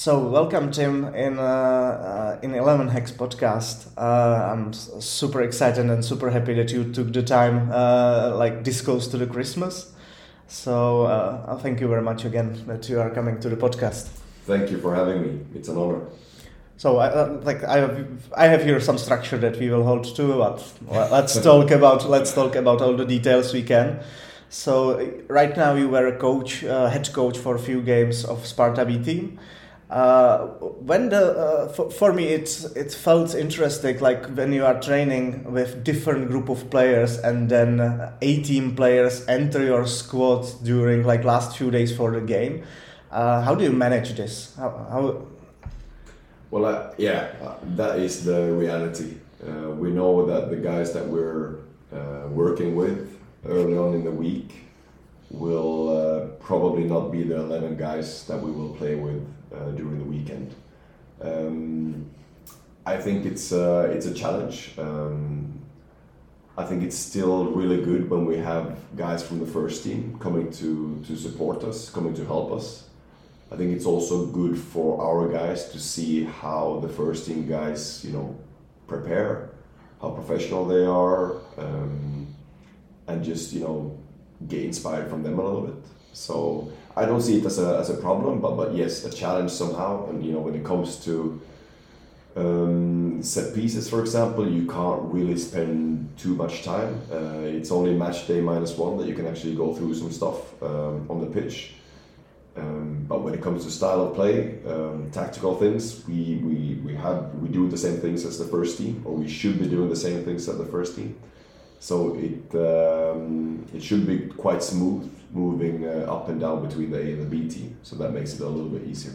So welcome, Tim, in uh, uh, in 11Hacks podcast. Uh, I'm super excited and super happy that you took the time, uh, like this close to the Christmas. So uh, thank you very much again that you are coming to the podcast. Thank you for having me. It's an honor. So, uh, like, I have, I have here some structure that we will hold to, but let's talk about let's talk about all the details we can. So, right now you were a coach, head coach for a few games of Sparta B team uh, when the uh, for, for, me it it felt interesting like when you are training with different group of players and then uh, 18 players enter your squad during like last few days for the game. Uh, how do you manage this? How, how... well uh, yeah uh, that is the reality. We know that the guys that we're working with early on in the week will probably not be the 11 guys that we will play with uh, during the weekend. Um, I think it's uh, it's a challenge. Um, I think it's still really good when we have guys from the first team coming to to support us, coming to help us. I think it's also good for our guys to see how the first team guys, you know, prepare, how professional they are, um, and just you know get inspired from them a little bit. So I don't see it as a, as a problem, but but yes, a challenge somehow. And you know, when it comes to um, set pieces, for example, you can't really spend too much time. Uh, it's only match day minus one that you can actually go through some stuff um, on the pitch. Um, but when it comes to style of play, um, tactical things, we, we, we have we do the same things as the first team, or we should be doing the same things as the first team. So it um, it should be quite smooth moving uh, up and down between the A and the B team. So that makes it a little bit easier.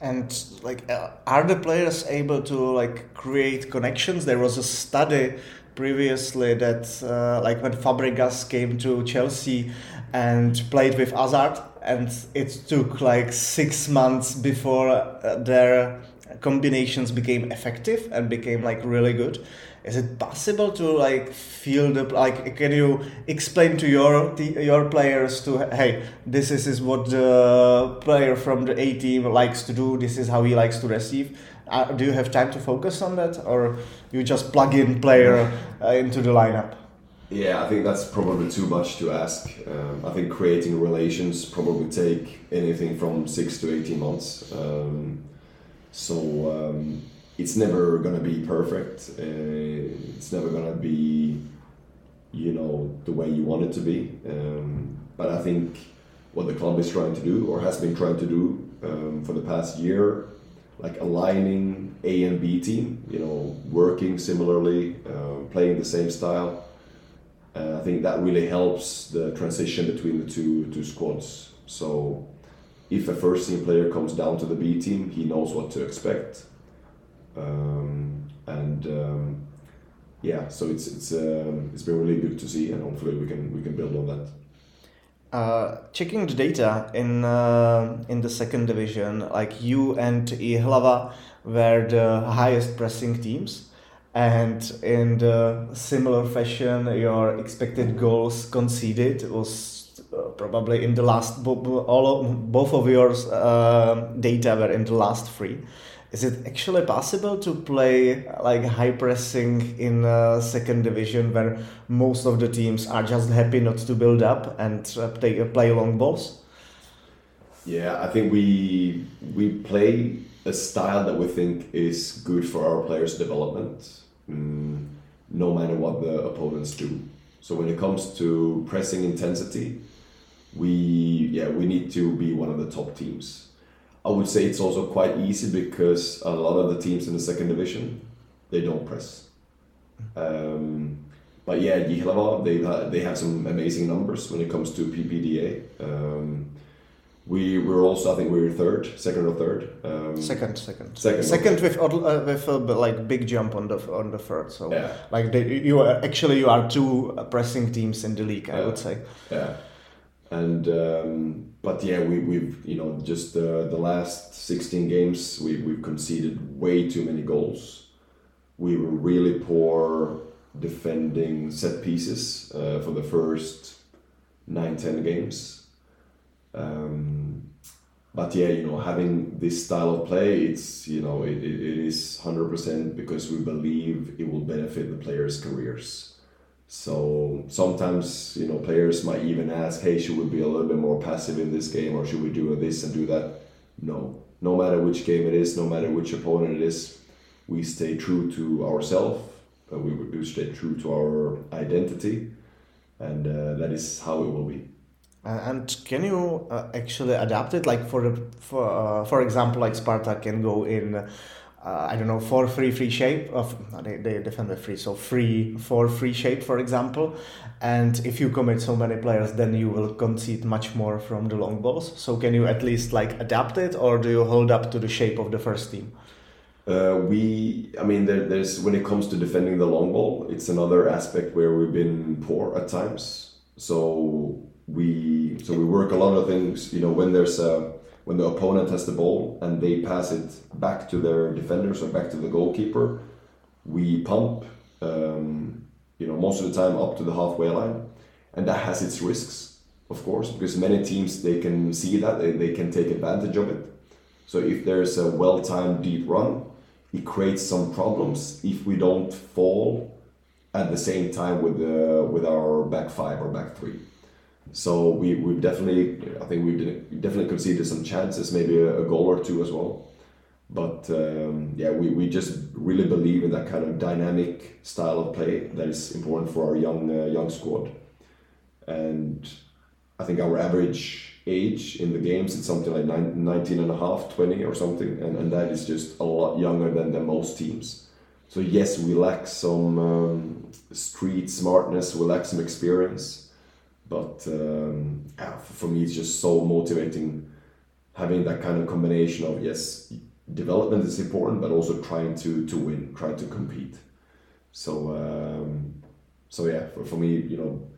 And like, uh, are the players able to like create connections? There was a study previously that uh, like when Fabregas came to Chelsea and played with Hazard, and it took like six months before uh, their combinations became effective and became like really good is it possible to like feel the like can you explain to your your players to hey this is, is what the player from the a team likes to do this is how he likes to receive. Uh, do you have time to focus on that or you just plug in player uh, into the lineup? Yeah i think that's probably too much to ask. Um, i think creating relations probably take anything from six to 18 months. Um, so um, it's never gonna be perfect. Uh, it's never gonna be, you know, the way you want it to be. Um, but I think what the club is trying to do, or has been trying to do um, for the past year, like aligning A and B team, you know, working similarly, uh, playing the same style. Uh, I think that really helps the transition between the two two squads. So, if a first team player comes down to the B team, he knows what to expect um, and um, yeah, so it's it's um, it's been really good to see, and hopefully we can we can build on that. Uh, checking the data in uh, in the second division, like you and Jihlava were the highest pressing teams, and in the similar fashion, your expected goals conceded was uh, probably in the last all of, both of your uh, data were in the last three is it actually possible to play like high pressing in a second division where most of the teams are just happy not to build up and uh, play, uh, play long balls? Yeah, I think we we play a style that we think is good for our players' development, mm, no matter what the opponents do. So when it comes to pressing intensity, we yeah we need to be one of the top teams I would say it's also quite easy because a lot of the teams in the second division they don't press. Um, but yeah, Jihlava, they they have some amazing numbers when it comes to PPDA. Um, we were also I think we were third, second or third. Um, second, second, second, second with uh, with a like big jump on the on the third. So yeah. like they, you are actually you are two pressing teams in the league. I yeah. would say. Yeah and um, but yeah, we we've you know just uh, the last sixteen games we we've conceded way too many goals. We were really poor defending set pieces uh, for the first nine ten games. Um, but yeah, you know, having this style of play, it's you know, it, it, it is hundred percent because we believe it will benefit the players' careers. So sometimes you know players might even ask, "Hey, should we be a little bit more passive in this game, or should we do this and do that?" No, no matter which game it is, no matter which opponent it is, we stay true to ourselves. We, we stay true to our identity, and uh, that is how it will be. Uh, and can you uh, actually adapt it? Like for for uh, for example, like Sparta can go in uh, I don't know, four free free shape of they, they defend the free, so free four free shape, for example. And if you commit so many players, then you will concede much more from the long balls. So can you at least like adapt it, or do you hold up to the shape of the first team? Uh, we, I mean, there, there's when it comes to defending the long ball, it's another aspect where we've been poor at times. So we, so we work a lot of things. You know, when there's a when the opponent has the ball and they pass it back to their defenders or back to the goalkeeper, we pump, um, you know, most of the time up to the halfway line, and that has its risks, of course, because many teams they can see that they, they can take advantage of it. So if there's a well-timed deep run, it creates some problems if we don't fall at the same time with the with our back five or back three. So we we definitely I think we've definitely conceded some chances, maybe a, a goal or two as well. But um, yeah, we, we just really believe in that kind of dynamic style of play that is important for our young uh, young squad. And I think our average age in the games it's something like 19 and a half 20 or something and, and that is just a lot younger than, than most teams so yes we lack some um, street smartness we lack some experience but um, yeah, for me, it's just so motivating having that kind of combination of yes, development is important, but also trying to to win, trying to compete. So um, so yeah, for, for me, you know,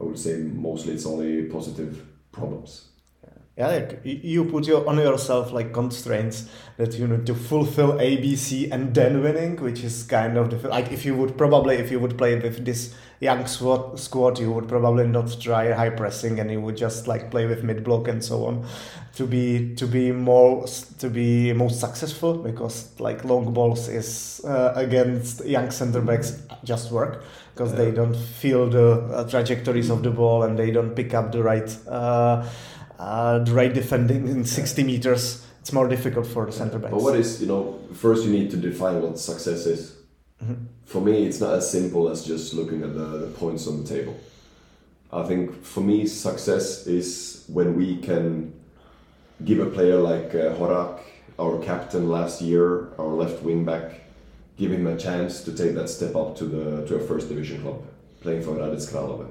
I would say mostly it's only positive problems yeah like you put your on yourself like constraints that you need to fulfill a b c and then winning which is kind of the like if you would probably if you would play with this young squad squad you would probably not try high pressing and you would just like play with mid block and so on to be to be more to be most successful because like long balls is uh, against young center backs just work because yeah. they don't feel the uh, trajectories of the ball and they don't pick up the right uh, uh, the right defending in 60 meters, it's more difficult for the center backs. But what is, you know, first you need to define what success is. Mm-hmm. For me, it's not as simple as just looking at the, the points on the table. I think for me, success is when we can give a player like uh, Horak, our captain last year, our left wing back, give him a chance to take that step up to the to a first division club, playing for Hradec Králové,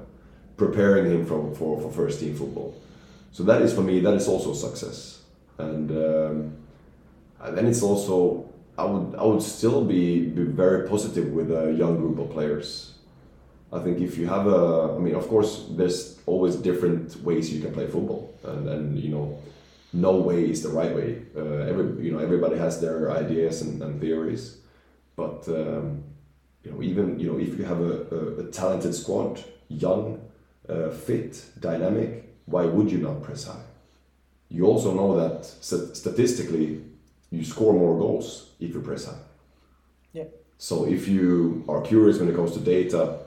preparing him for, for, for first team football so that is for me that is also success and um, then it's also I would I would still be, be very positive with a young group of players. I think if you have a I mean of course there's always different ways you can play football and and you know no way is the right way. Uh, every you know everybody has their ideas and, and theories, but um, you know even you know if you have a, a, a talented squad, young, uh, fit, dynamic, why would you not press high? You also know that statistically, you score more goals if you press high. Yeah. So if you are curious when it comes to data,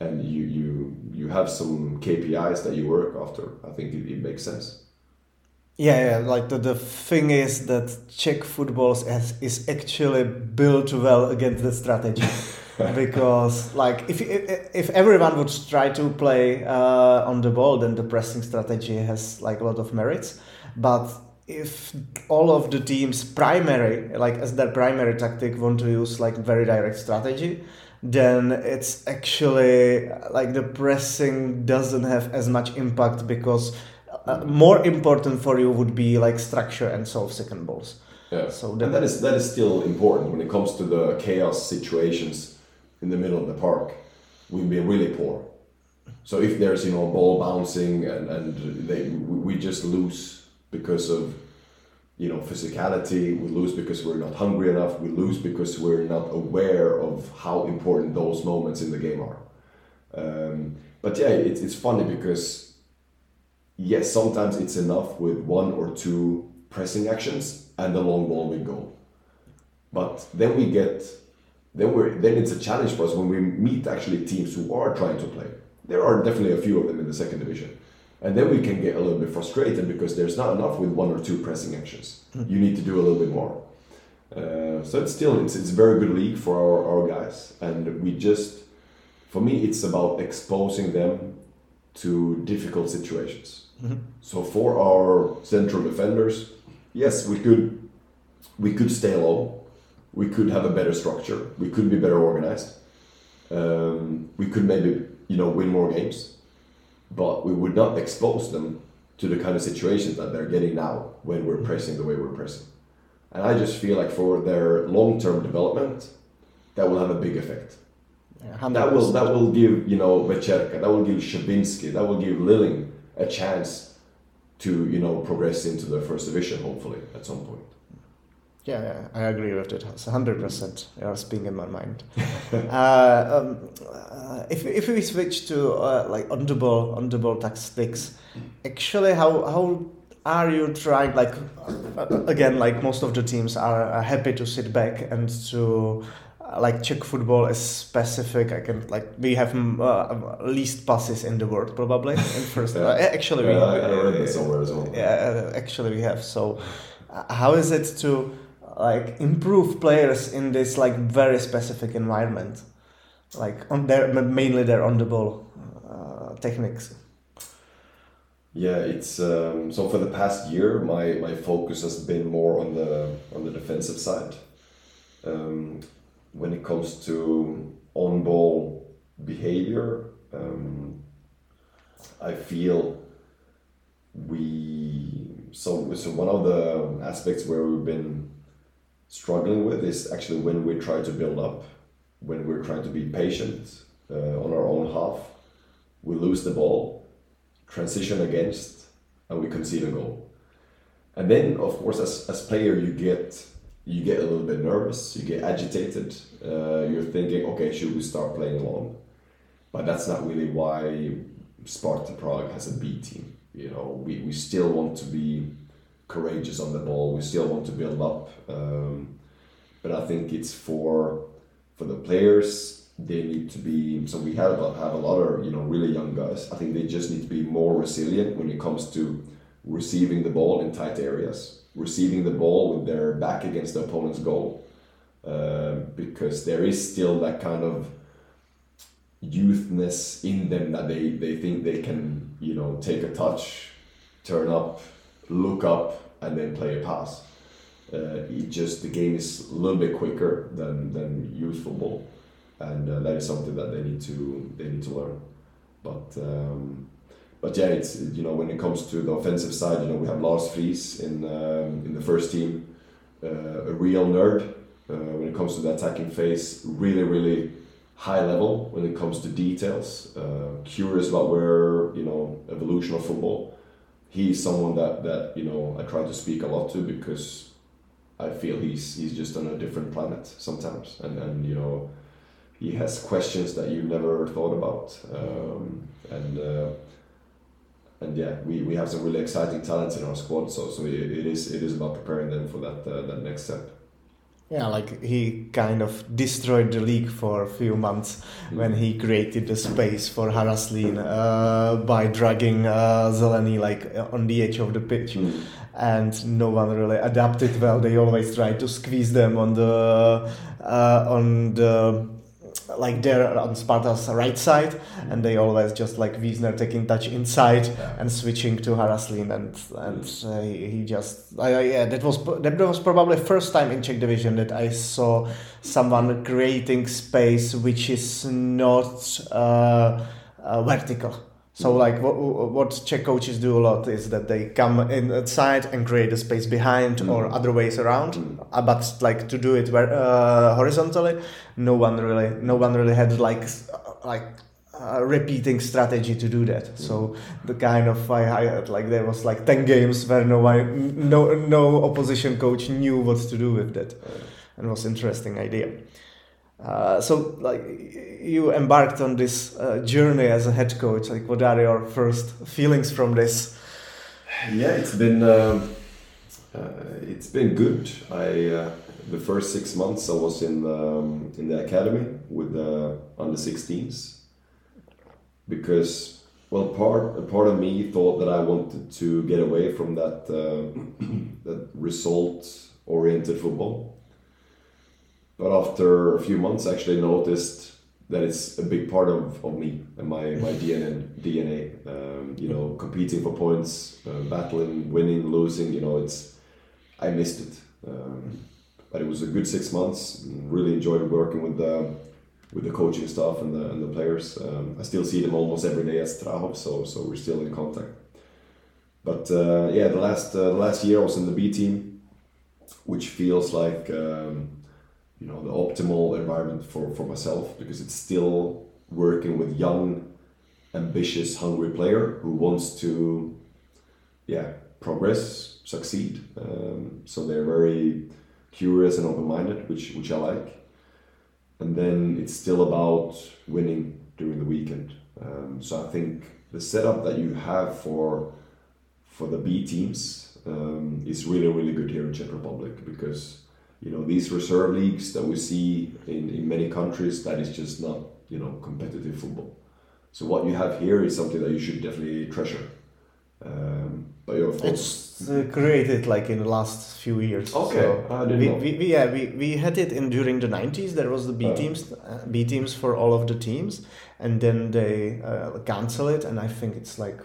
and you you you have some KPIs that you work after, I think it, it makes sense. Yeah, yeah, like the, the thing is that Czech football is, is actually built well against the strategy. because like if, if if everyone would try to play uh, on the ball, then the pressing strategy has like a lot of merits. But if all of the teams primary like as their primary tactic want to use like very direct strategy, then it's actually like the pressing doesn't have as much impact because uh, more important for you would be like structure and solve second balls. Yeah. So and that is that is still important when it comes to the chaos situations in the middle of the park, we've been really poor. So if there's you know ball bouncing and and they we just lose because of you know physicality, we lose because we're not hungry enough, we lose because we're not aware of how important those moments in the game are. Um, but yeah, it's it's funny because yes, sometimes it's enough with one or two pressing actions and the long ball will go. But then we get, then we're then it's a challenge for us when we meet actually teams who are trying to play. There are definitely a few of them in the second division, and then we can get a little bit frustrated because there's not enough with one or two pressing actions. Mm. You need to do a little bit more. Uh, so it's still it's, it's a very good league for our, our guys, and we just for me it's about exposing them to difficult situations. Mhm. So for our central defenders, yes, we could we could stay low, we could have a better structure, we could be better organized, um, we could maybe you know win more games, but we would not expose them to the kind of situations that they're getting now when we're pressing the way we're pressing. And I just feel like for their long term development, that will have a big effect. Yeah, That will that will give you know Vecherka, that will give Shabinsky, that will give Lilling a chance to you know progress into the first division hopefully at some point. Yeah, yeah, I agree with it. It's hundred percent. You're speaking in my mind. uh, um, uh, if if we switch to uh, like on the ball on the ball tactics, actually, how how are you trying? Like uh, again, like most of the teams are, happy to sit back and to. uh, Like Czech football is specific. I can like we have mm, uh, least passes in the world probably in first. Yeah. uh, actually, we Yeah, I, I read that somewhere as well. yeah, uh, actually we have. So, uh, how is it to like improve players in this like very specific environment, like on their mainly their on the ball uh, techniques? Yeah, it's um, so for the past year, my, my focus has been more on the on the defensive side. Um, when it comes to on ball behavior, um, I feel we so so one of the aspects where we've been struggling with is actually when we try to build up, when we're trying to be patient uh, on our own half, we lose the ball transition against and we concede a goal. And then of course as, as player you get you get a little bit nervous, you get agitated, uh, you're thinking, okay, should we start playing alone? But that's not really why Sparta Prague has a B team. You know, we, we still want to be courageous on the ball, we still want to build up. Um, but I think it's for for the players they need to be so we have a, have a lot of you know really young guys i think they just need to be more resilient when it comes to receiving the ball in tight areas receiving the ball with their back against the opponent's goal uh, because there is still that kind of youthness in them that they, they think they can you know take a touch turn up look up and then play a pass uh, it just the game is a little bit quicker than than youth football and uh, that is something that they need to they need to learn. But um, but yeah, it's you know when it comes to the offensive side, you know we have Lars Friis in um, in the first team, uh, a real nerd uh, when it comes to the attacking phase, really really high level when it comes to details, uh, curious about where you know evolution of football. He's someone that that you know I try to speak a lot to because I feel he's he's just on a different planet sometimes, and and you know he has questions that you never thought about. Um, and uh, and yeah we, we have some really exciting talents in our squad. So so it, it is it is about preparing them for that uh, that next step Yeah, like he kind of destroyed the league for a few months when he created the space for Haraslin uh, by dragging uh, Zeleny like on the edge of the pitch. Mm. and no one really adapted well. They always try to squeeze them on the uh, on the like there on Sparta's right side, and they always just like Wiesner taking touch inside Yeah. and switching to Haraslin, and and uh, he he just I, I- yeah that was that was probably first time in Czech division that I saw someone creating space which is not uh, uh, vertical. So like what, what Czech coaches do a lot is that they come inside and create a space behind or Mm. other ways around. Mm. Uh, but like to do it ver- uh, horizontally, no one really no one really had like uh, like a repeating strategy to do that. So the kind of I, I had like there was like ten games where no one no no opposition coach knew what to do with that, and it was interesting idea. Uh, so like you embarked on this uh, journey as a head coach like what are your first feelings from this Yeah, it's been um, uh, it's been good. I uh, the first six months I was in um, in the academy with the under 16s because well part part of me thought that I wanted to get away from that uh, that result oriented football. But after a few months, I actually noticed that it's a big part of, of me and my, my DNA. DNA. Um, you know, competing for points, uh, battling, winning, losing. You know, it's I missed it. Um, but it was a good six months. Really enjoyed working with the with the coaching staff and the and the players. Um, I still see them almost every day at Strahov, so so we're still in contact. But uh, yeah, the last uh, the last year I was in the B team, which feels like um, you know the optimal environment for for myself because it's still working with young, ambitious, hungry player who wants to, yeah, progress, succeed. Um, so they're very curious and open-minded, which which I like. And then it's still about winning during the weekend. Um, so I think the setup that you have for for the B teams um, is really really good here in Czech Republic because you know these reserve leagues that we see in, in many countries that is just not you know competitive football. So what you have here is something that you should definitely treasure. Um, but your it's uh, created like in the last few years. Okay, so I didn't we, know. We, we, yeah, we, we had it in during the nineties. There was the B Uh. teams, uh, B teams for all of the teams, and then they uh, cancel it. And I think it's like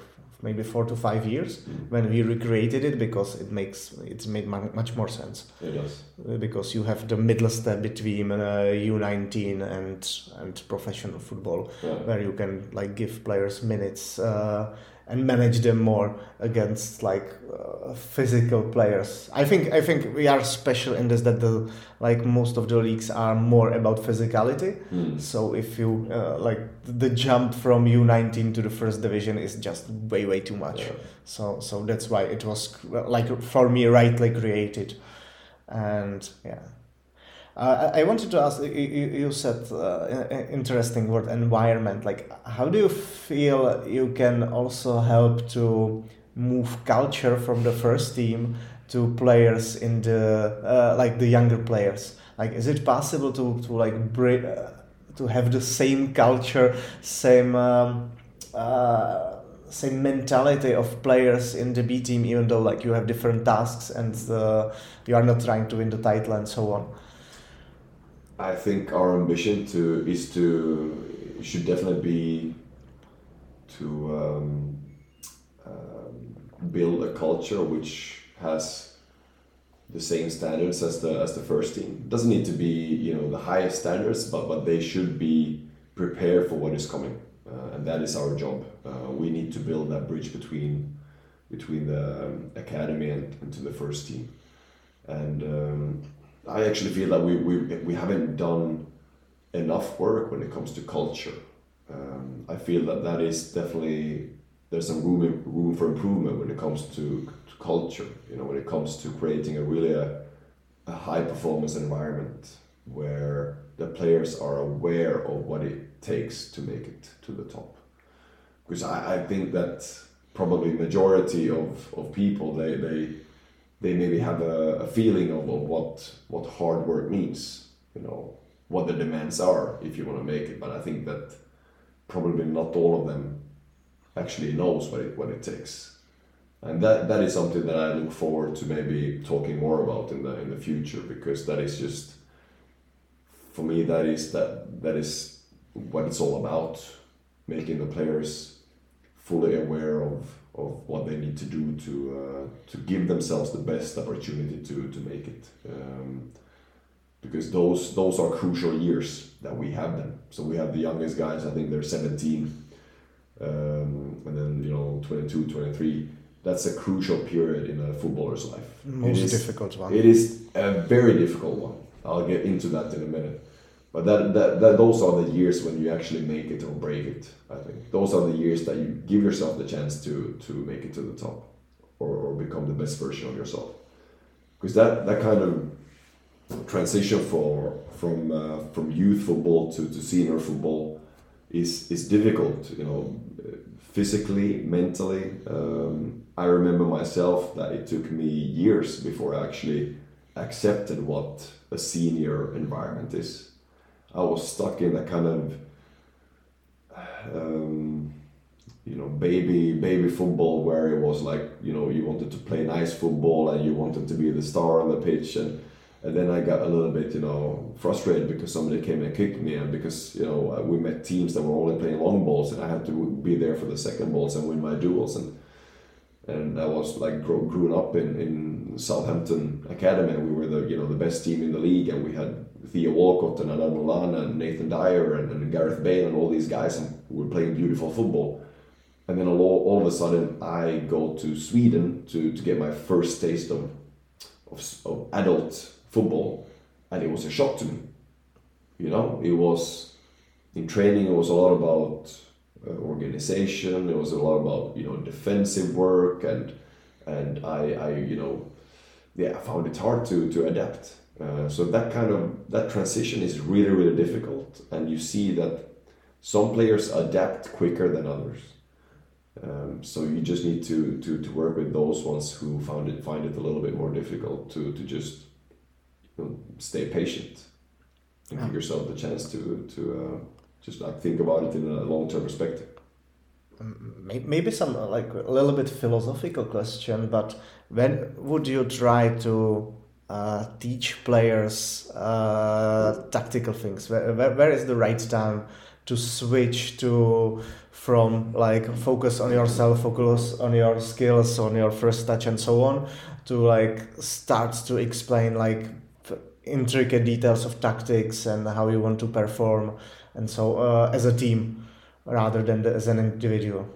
maybe four to five years when we recreated it because it makes it's made mu- much more sense It does. Because you have the middle step between uh, U nineteen and and professional football Yeah. where you can like give players minutes uh, and manage them more against like uh, physical players. I think I think we are special in this that the like most of the leagues are more about physicality. Mm. So if you uh, like the jump from U19 to the first division is just way way too much. Yeah. So so that's why it was like for me rightly created, and yeah. Uh, I wanted to ask. You, you you said uh, interesting word environment. Like, how do you feel you can also help to move culture from the first team to players in the uh, like the younger players? Like, is it possible to to like bring uh, to have the same culture, same um, uh, same mentality of players in the B team, even though like you have different tasks and uh, you are not trying to win the title and so on. I think our ambition to is to should definitely be to um, um, build a culture which has the same standards as the as the first team. doesn't need to be you know the highest standards, but but they should be prepared for what is coming, uh, and that is our job. Uh, we need to build that bridge between between the um, academy and, and to the first team, and. Um, I actually feel that we, we, we haven't done enough work when it comes to culture. Um, I feel that that is definitely there's some room room for improvement when it comes to, to culture. You know, when it comes to creating a really a, a high performance environment where the players are aware of what it takes to make it to the top. Because I, I think that probably majority of, of people they, they they maybe have a, a feeling of, of what what hard work means you know what the demands are if you want to make it. But i think that probably not all of them actually knows what it what it takes. And that that is something that i look forward to maybe talking more about in the in the future because that is just for me that is that that is what it's all about making the players fully aware of of what they need to do to uh, to give themselves the best opportunity to to make it. Um, because those those are crucial years that we have them. So we have the youngest guys I think they're 17 um, and then you know 22 23 that's a crucial period in a footballer's life. Most It is- difficult one. it is a very difficult one. I'll get into that in a minute but that, that, that those are the years when you actually make it or break it. I think those are the years that you give yourself the chance to to make it to the top, or, or become the best version of yourself. Because that that kind of transition for from uh, from youth football to, to senior football is is difficult. You know, physically, mentally. Um, I remember myself that it took me years before I actually accepted what a senior environment is. I was stuck in that kind of um, you know baby baby football where it was like you know you wanted to play nice football and you wanted to be the star on the pitch. And and then I got a little bit you know frustrated because somebody came and kicked me and because you know we met teams that were only playing long balls and I had to be there for the second balls and win my duels. And and I was like grow, grown up in, in Southampton Academy. We were the you know the best team in the league and we had Theo Walcott and Adam Lallana and Nathan Dyer and, and Gareth Bale and all these guys and we were playing beautiful football. And then all, all of a sudden I go to Sweden to, to get my first taste of, of, of adult football and it was a shock to me. You know it was in training it was a lot about uh, organization it was a lot about you know defensive work and and I, I you know yeah I found it hard to, to adapt. Uh, so that kind of that transition is really really difficult. And you see that some players adapt quicker than others. Um, so you just need to, to, to work with those ones who found it find it a little bit more difficult to, to just you know, stay patient and give yourself the chance to to uh, just like think about it in a long term perspective. Maybe some like a little bit philosophical question, but when would you try to uh, teach players uh, tactical things? Where, where, where is the right time to switch to from like focus on yourself, focus on your skills, on your first touch, and so on, to like start to explain like intricate details of tactics and how you want to perform, and so uh, as a team rather than the, as an individual.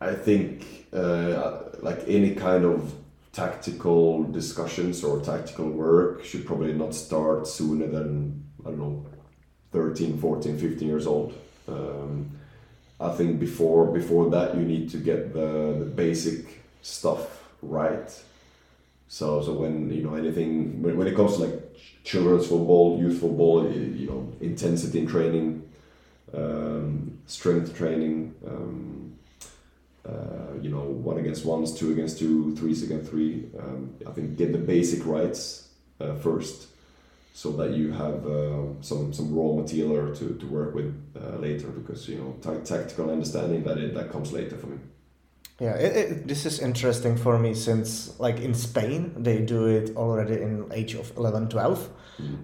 I think uh, like any kind of tactical discussions or tactical work should probably not start sooner than I don't know 13 14 15 years old um, I think before before that you need to get the, the basic stuff right. So so when you know anything when, when it comes to like children's football, youth football, you know intensity in training, um, strength training, um, uh, you know one against ones, two against two, threes against three. Um, I think get the basic rights uh, first so that you have uh, some some raw material to, to work with uh, later because you know t- tactical understanding that it, that comes later for me yeah it, it, this is interesting for me since like in spain they do it already in age of 11 12 mm.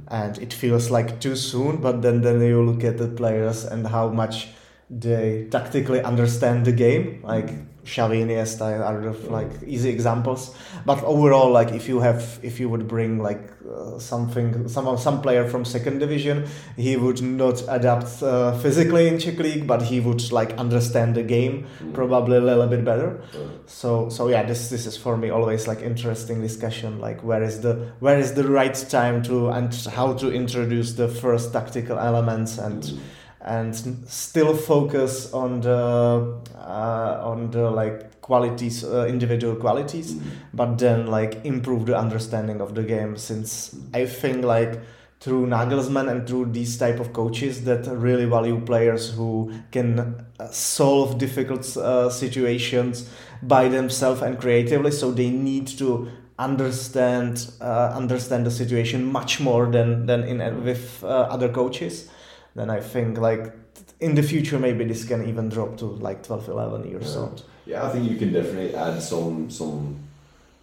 And it feels like too soon but then then you look at the players and how much they tactically understand the game. Like Xavi Iniesta are of like easy examples. But overall, like if you have, if you would bring like uh, something, some some player from second division, he would not adapt uh, physically in Czech league, but he would like understand the game mm. probably a little bit better. So so yeah, this this is for me always like interesting discussion. Like where is the where is the right time to and how to introduce the first tactical elements and. Mm and still focus on the uh, on the like qualities uh, individual qualities mm-hmm. but then like improve the understanding of the game since i think like through Nagelsmann and through these type of coaches that really value players who can uh, solve difficult uh, situations by themselves and creatively so they need to understand uh, understand the situation much more than than in with uh, other coaches then I think like in the future maybe this can even drop to like 12 11 years yeah. old. Yeah i think you can definitely add some some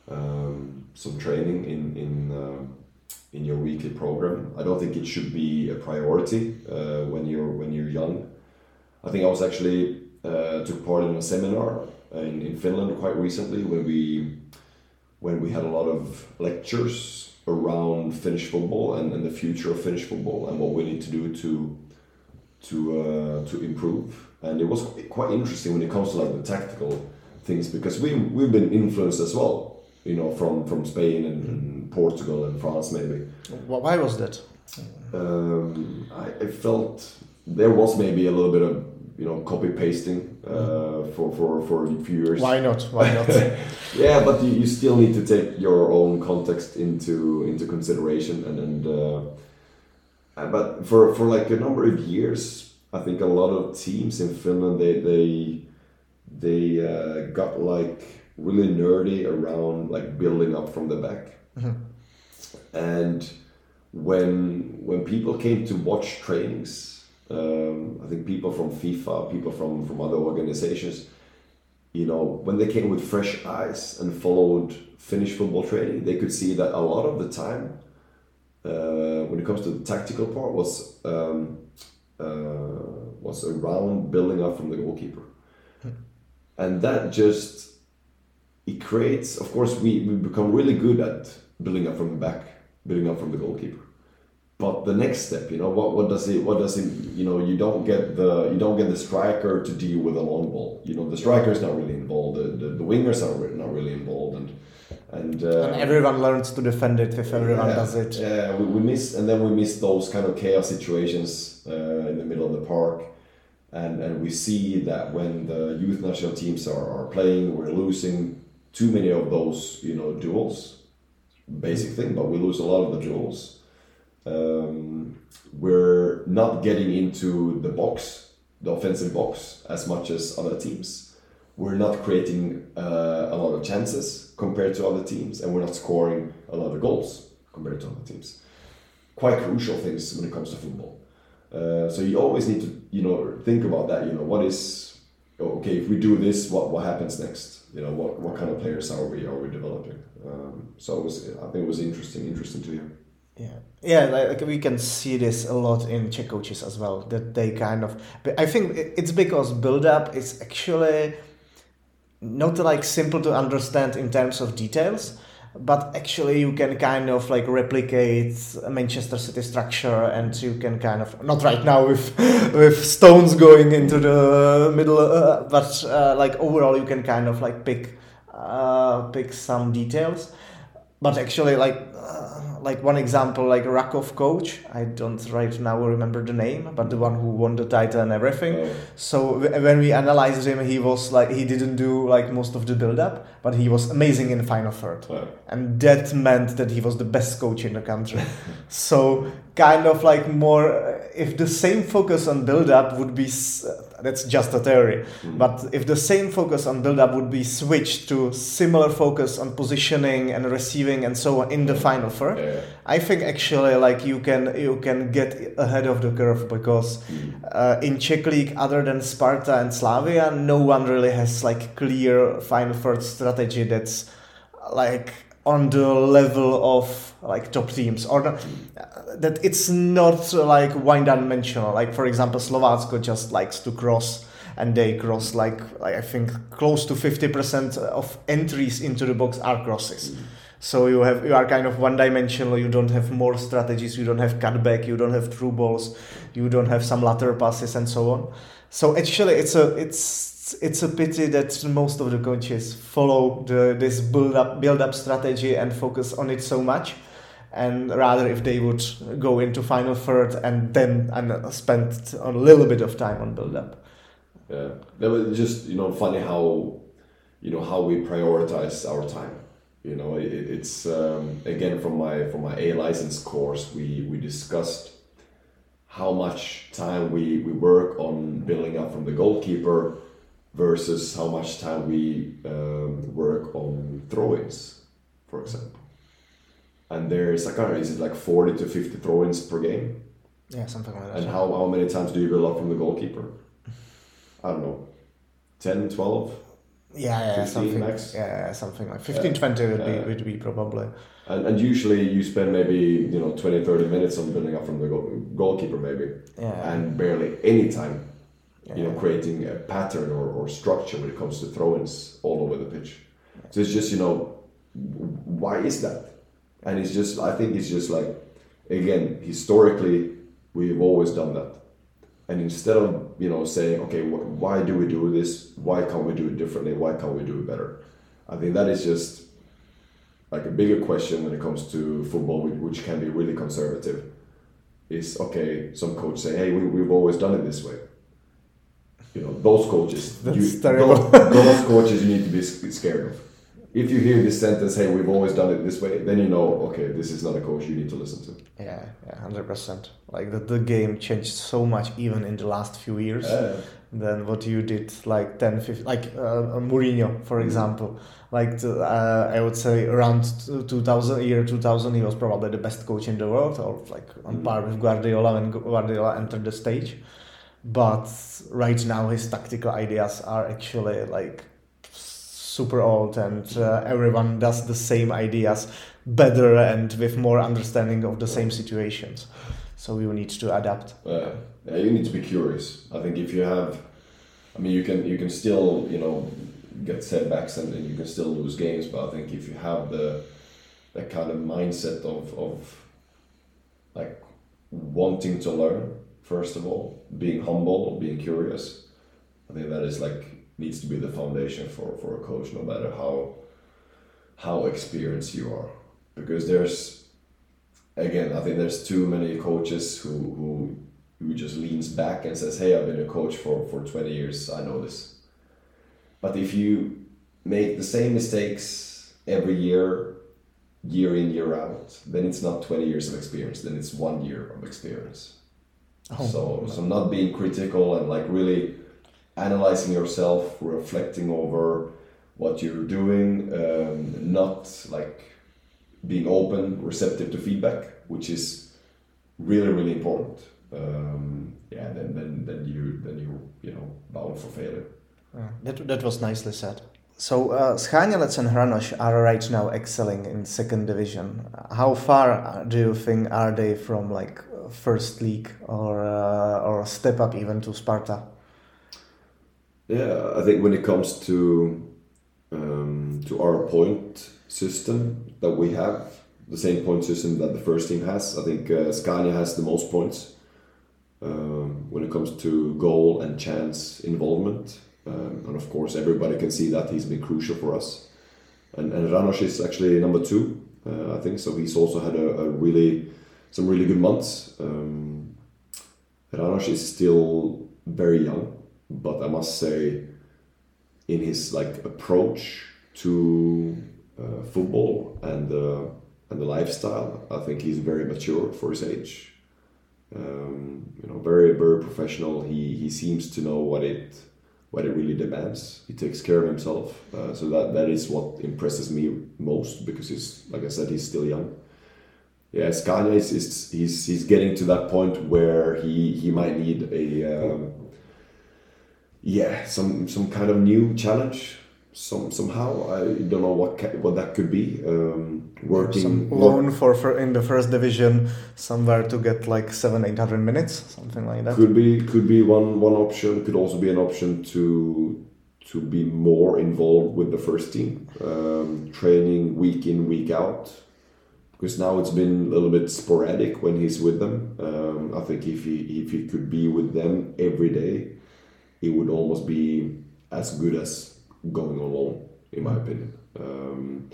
um, some training in in uh, in your weekly program. I don't think it should be a priority uh, when you're when you're young. I think i was actually uh, took part in a seminar in, in finland quite recently when we when we had a lot of lectures around Finnish football and, and the future of Finnish football and what we need to do to to uh, to improve. And it was quite interesting when it comes to like the tactical things because we we've been influenced as well, you know, from from Spain and, and Portugal and France maybe. Why was that? Um, I, I felt there was maybe a little bit of you know copy pasting uh, for for for a few years. Why not? Why not? yeah, but you, you still need to take your own context into into consideration, and and uh, but for for like a number of years, I think a lot of teams in Finland they they they uh, got like really nerdy around like building up from the back, and when when people came to watch trainings, um, I think people from FIFA, people from from other organizations, you know, when they came with fresh eyes and followed Finnish football training, they could see that a lot of the time, uh, when it comes to the tactical part, was um, uh, was around building up from the goalkeeper, and that just it creates. Of course, we, we become really good at building up from the back, building up from the goalkeeper. But the next step, you know, what, what does it what does it you know, you don't get the you don't get the striker to deal with a long ball. You know, the striker is not really involved, the, the, the wingers are not really involved and and, uh, And everyone learns to defend it if everyone yeah, does it. Yeah, we, we miss, and then we miss those kind of chaos situations uh, in the middle of the park, and and we see that when the youth national teams are, are playing, we're losing too many of those, you know, duels. Basic thing, but we lose a lot of the duels. Um, we're not getting into the box, the offensive box, as much as other teams. We're not creating uh, a lot of chances compared to other teams, and we're not scoring a lot of goals compared to other teams. Quite crucial things when it comes to football. Uh, so you always need to, you know, think about that. You know, what is okay if we do this? What what happens next? You know, what, what kind of players are we are we developing? Um, so was, I think it was interesting, interesting to hear. Yeah, yeah, like we can see this a lot in Czech coaches as well. That they kind of, I think it's because build up is actually not like simple to understand in terms of details, but actually you can kind of like replicate Manchester City structure, and you can kind of not right now with with stones going into the middle, uh, but uh, like overall you can kind of like pick uh, pick some details but actually like uh, like one example like Raków coach. I don't right now remember the name but the one who won the title and everything. So w- when we analyzed him he was like he didn't do like most of the build up but he was amazing in final third. And that meant that he was the best coach in the country. So kind of like more if the same focus on build up would be that's just a theory but if the same focus on build up would be switched to similar focus on positioning and receiving and so on in the final third yeah. I think actually like you can you can get ahead of the curve because uh, in Czech league other than Sparta and Slavia no one really has like clear final third strategy that's like on the level of like top teams or not, that it's not like one dimensional. Like for example Slovácko just likes to cross and they cross like, like I think close to 50% of entries into the box are crosses. So you have you are kind of one dimensional you don't have more strategies. You don't have cutback. You don't have through balls. You don't have some lateral passes and so on. So actually it's a it's it's a pity that most of the coaches follow the this build up build up strategy and focus on it so much. And rather if they would go into final third and then and spend a little bit of time on build up. Yeah, that was just you know funny how you know how we prioritize our time. You know, it, it's um, again from my from my A license course we we discussed how much time we we work on building up from the goalkeeper versus how much time we um, work on throw-ins, for example. And there's like I can't know, is it like forty to fifty throw-ins per game? yeah something like that And how, how many times do you build up from the goalkeeper? I don't know. 10, 12? yeah, yeah something max? yeah yeah, something like 15 20 would be would be probably And, and usually you spend maybe, you know, 20, 30 minutes on building up from the goal, goalkeeper maybe. yeah And barely any time, yeah, you know, creating a pattern or, or structure when it comes to throw-ins all over the pitch. So it's just, you know, why is that? And it's just, I think it's just like, again, historically, we've always done that. And instead of, you know, saying, okay, wh- why do we do this? Why can't we do it differently? Why can't we do it better? I think that is just like a bigger question when it comes to football, which- which can be really conservative. Is okay, some coach say, hey, we, we've always done it this way. You know, those coaches, That's you, terrible. Those, those coaches you need to be scared of if you hear this sentence, "Hey, we've always done it this way," then you know, okay, this is not a coach you need to listen to. Yeah, yeah, hundred percent. Like the, the game changed so much even in the last few years Uh, than what you did like 10, 15, like uh, Mourinho, for example. Like the, uh, I would say around 2000, year 2000, he was probably the best coach in the world, or like on Mhm. par with Guardiola when Guardiola entered the stage. But right now, his tactical ideas are actually like super old, and uh, everyone does the same ideas better and with more understanding of the same situations. So we need to adapt. Uh, yeah, you need to be curious. I think if you have, I mean, you can you can still you know get setbacks and, and you can still lose games, but I think if you have the that kind of mindset of of like wanting to learn first of all, being humble, or being curious, I think that is like needs to be the foundation for for a coach, no matter how how experienced you are, because there's again, I think there's too many coaches who who who just leans back and says, "Hey, I've been a coach for for twenty years. I know this." But if you make the same mistakes every year, year in year out, then it's not twenty years of experience. Then it's one year of experience. Oh, so so not being critical and like really analyzing yourself, reflecting over what you're doing, um, not like being open, receptive to feedback, which is really really important. Um, yeah, then then then you then you you know bound for failure. That, that was nicely said. So uh, and Hranoš are right now excelling in second division. How far uh, do you think are they from like first league or uh, or step up even to Sparta? Yeah, I think when it comes to um, to our point system that we have, the same point system that the first team has, I think uh, Scania has the most points um, when it comes to goal and chance involvement. Um, and of course, everybody can see that he's been crucial for us. And, and Ranosh is actually number two, uh, I think. So he's also had a, a really some really good months. Um, Ranosh is still very young, but I must say, in his like approach to uh, football and the and the lifestyle, I think he's very mature for his age. Um, you know, very very professional. He he seems to know what it what it really demands. He takes care of himself. Uh, so that that is what impresses me most because he's like I said, he's still young. Yeah, Scania is, is he's he's getting to that point where he he might need a um, yeah some some kind of new challenge. Some somehow I don't know what what that could be. Um, working Some work- loan for, for in the first division somewhere to get like seven eight hundred minutes something like that. Could be could be one one option. Could also be an option to to be more involved with the first team, um, training week in week out. Because now it's been a little bit sporadic when he's with them. Um, I think if he if he could be with them every day, it would almost be as good as going alone, in my opinion. Um,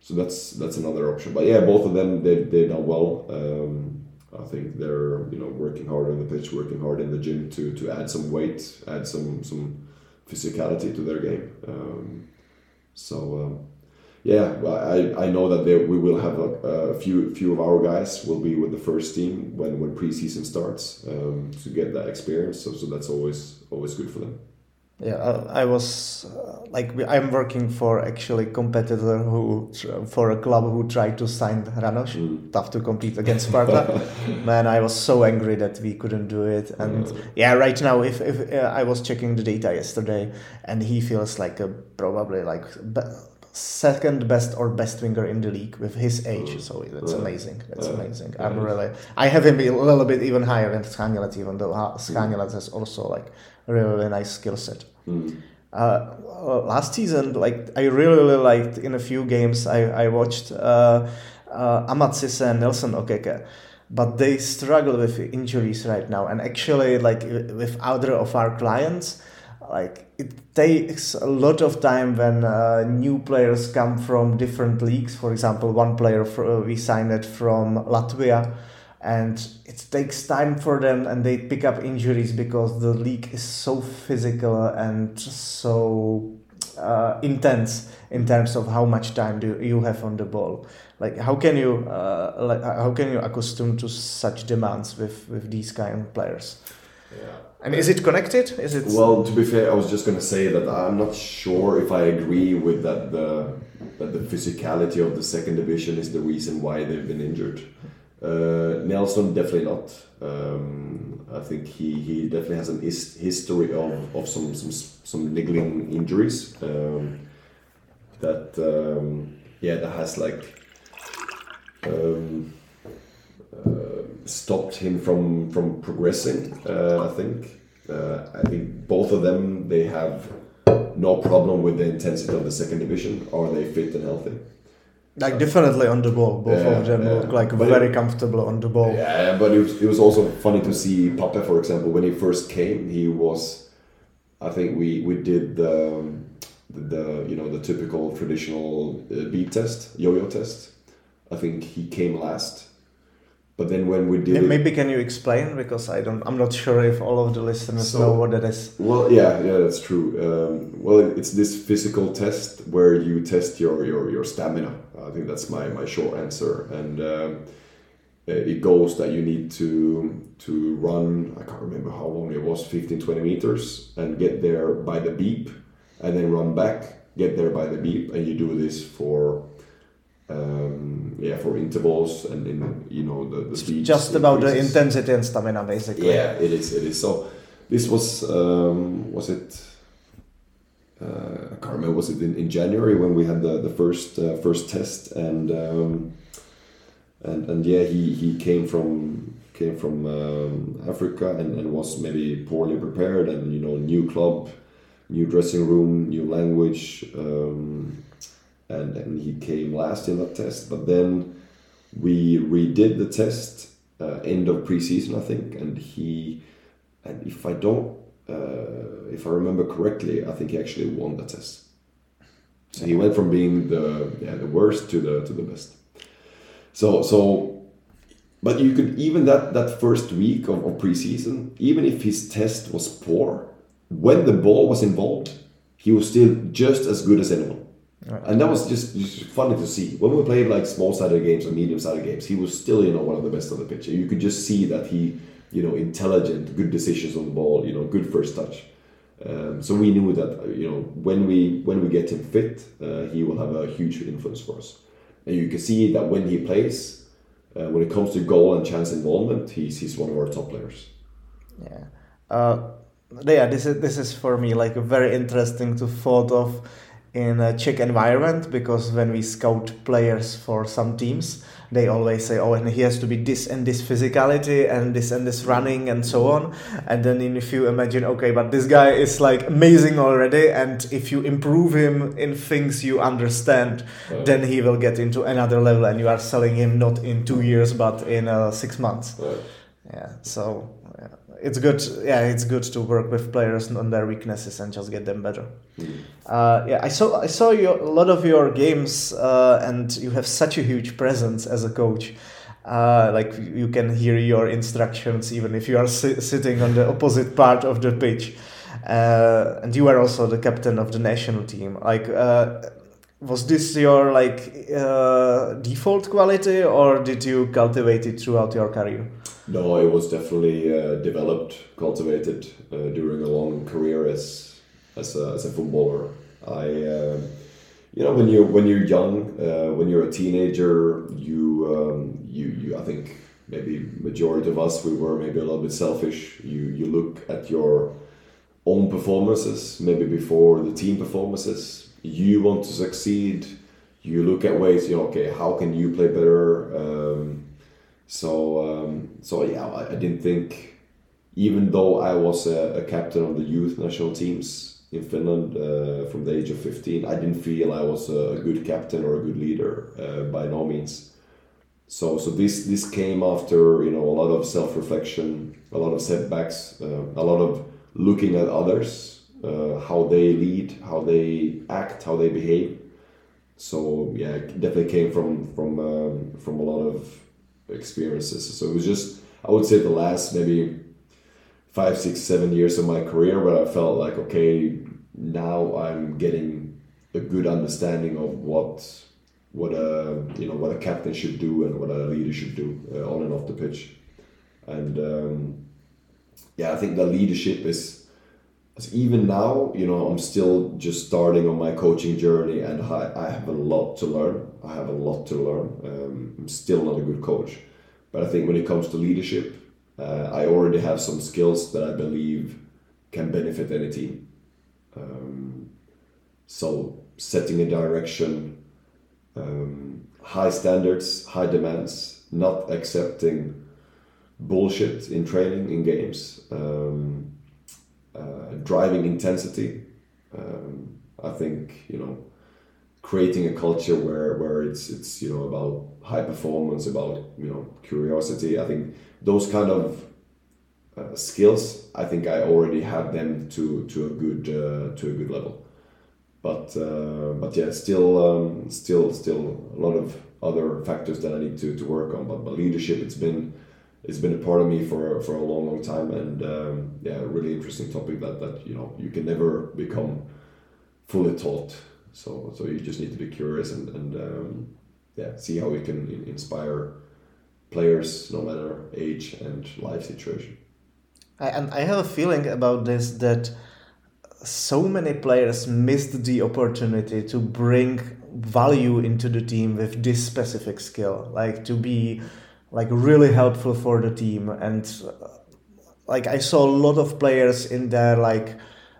so that's that's another option. But yeah, both of them they they've done well. Um, I think they're you know working hard on the pitch, working hard in the gym to to add some weight, add some some physicality to their game. Um, so um, yeah, I, I know that there, we will have a, a few few of our guys will be with the first team when when preseason starts um, to get that experience. So so that's always always good for them. Yeah, I, was uh, like I'm working for actually competitor who for a club who tried to sign Ranoš. Mm. Tough to compete against Sparta. Man, I was so angry that we couldn't do it. And Uh, yeah, right now, if if uh, I was checking the data yesterday, and he feels like a probably like second best or best winger in the league with his age. So that's Uh, amazing. That's amazing. I'm really. I have him a little bit even higher than Skanjelet, even though Skanjelet has also like really nice skill set. Mm. Uh, uh, last season, like I really, really liked in a few games I, I watched uh, uh, and Nelson Okeke, but they struggle with injuries right now. And actually, like with other of our clients, like it takes a lot of time when uh, new players come from different leagues. For example, one player fr- we signed it from Latvia and it takes time for them and they pick up injuries because the league is so physical and so uh, intense in terms of how much time do you have on the ball. Like how can you uh, like how can you accustom to such demands with with these kind of players? Yeah. And is it connected? Is it Well, to be fair, I was just going to say that I'm not sure if I agree with that the that the physicality of the second division is the reason why they've been injured. Uh, Nelson definitely not. Um, I think he, he definitely has an his, history of, of some, some some niggling injuries um, that um, yeah that has like um, uh, stopped him from from progressing. Uh, I think. Uh, I think both of them they have no problem with the intensity of the second division. Are they fit and healthy? Like definitely on the ball? Both Yeah, of them yeah. look like But very it- comfortable on the ball. Yeah, but it was, it was also funny to see Pape, for example, when he first came, he was, I think we we did the, um, the, the you know the typical traditional uh, beep test, yo-yo test. I think he came last, but then when we did it, Maybe can you explain because I don't. I'm not sure if all of the listeners So- know what that is. Well, yeah, yeah, that's true. Um, well, it's this physical test where you test your your, your stamina. I think that's my, my short answer, and um, uh, it goes that you need to to run. I can't remember how long it was, 15, 20 meters, and get there by the beep, and then run back, get there by the beep, and you do this for. Um, yeah, for intervals and in you know the, the speed. Just about the intensity and stamina, basically. Yeah, it is. It is. So this was um, was it? Uh, I can't remember. Was it in, in January when we had the the first uh, first test and um, and and yeah, he he came from came from um, Africa and, and was maybe poorly prepared and you know new club, new dressing room, new language. Um, and, he came last in that test, but then we redid the test uh, end of preseason, I think, and he, and if I don't, uh, if I remember correctly, I think he actually won the test. So he went from being the yeah, the worst to the to the best. So so, but you could even that that first week of, of preseason, even if his test was poor, when the ball was involved, he was still just as good as anyone. And that was just, just funny to see. When we played like small sided games or medium sided games, he was still, you know, one of the best on the pitch. You could just see that he, you know, intelligent, good decisions on the ball, you know, good first touch. Um, so we knew that, uh, you know, when we when we get him fit, uh, he will have a huge influence for us. And you can see that when he plays, uh, when it comes to goal and chance involvement, he's he's one of our top players. Yeah. Uh, yeah. This is this is for me like a very interesting to thought of in a Czech environment because when we scout players for some teams, they always say, "Oh, and he has to be this and this physicality and this and this running and so on." And then if you imagine, okay, but this guy is like amazing already, and if you improve him in things you understand, Yeah. then he will get into another level, and you are selling him not in two years but in uh, six months. Uh, Yeah, so yeah, it's good. Yeah, it's good to work with players on their weaknesses and just get them better. Uh, yeah, I saw I saw your, a lot of your games, uh, and you have such a huge presence as a coach. Uh, like you can hear your instructions even if you are si- sitting on the opposite part of the pitch. Uh, and you are also the captain of the national team. Like, uh, was this your like uh, default quality, or did you cultivate it throughout your career? No, it was definitely uh, developed, cultivated uh, during a long career as as a, as a footballer. I, uh, you know, when you when you're young, uh, when you're a teenager, you um, you you I think maybe majority of us we were maybe a little bit selfish. You you look at your own performances, maybe before the team performances. You want to succeed. You look at ways, you know, okay, how can you play better? Um, so um, so yeah, I, I didn't think, even though I was a, a captain of the youth national teams in Finland uh, from the age of fifteen, I didn't feel I was a good captain or a good leader uh, by no means. So so this this came after you know a lot of self reflection, a lot of setbacks, uh, a lot of looking at others, uh, how they lead, how they act, how they behave. So yeah, it definitely came from from um, from a lot of experiences. So it was just I would say the last maybe five, six, seven years of my career where I felt like okay, now I'm getting a good understanding of what what a you know what a captain should do and what a leader should do uh, on and off the pitch, and um, yeah, I think the leadership is. Even now, you know, I'm still just starting on my coaching journey, and I, I have a lot to learn. I have a lot to learn. Um, I'm still not a good coach, but I think when it comes to leadership, uh, I already have some skills that I believe can benefit any team. Um, so setting a direction, um, high standards, high demands, not accepting bullshit in training, in games, um, uh, driving intensity. Um, I think you know, creating a culture where where it's it's you know about high performance, about you know curiosity. I think those kind of uh, skills, I think I already have them to to a good uh, to a good level. But uh, but yeah, still um, still still a lot of other factors that I need to, to work on. But, but leadership, it's been it's been a part of me for for a long long time, and um, yeah, really interesting topic that that you know you can never become fully taught. So so you just need to be curious and and um, yeah, see how we can inspire players no matter age and life situation. I, and I have a feeling about this that so many players missed the opportunity to bring value into the team with this specific skill, like to be like really helpful for the team. And like I saw a lot of players in their like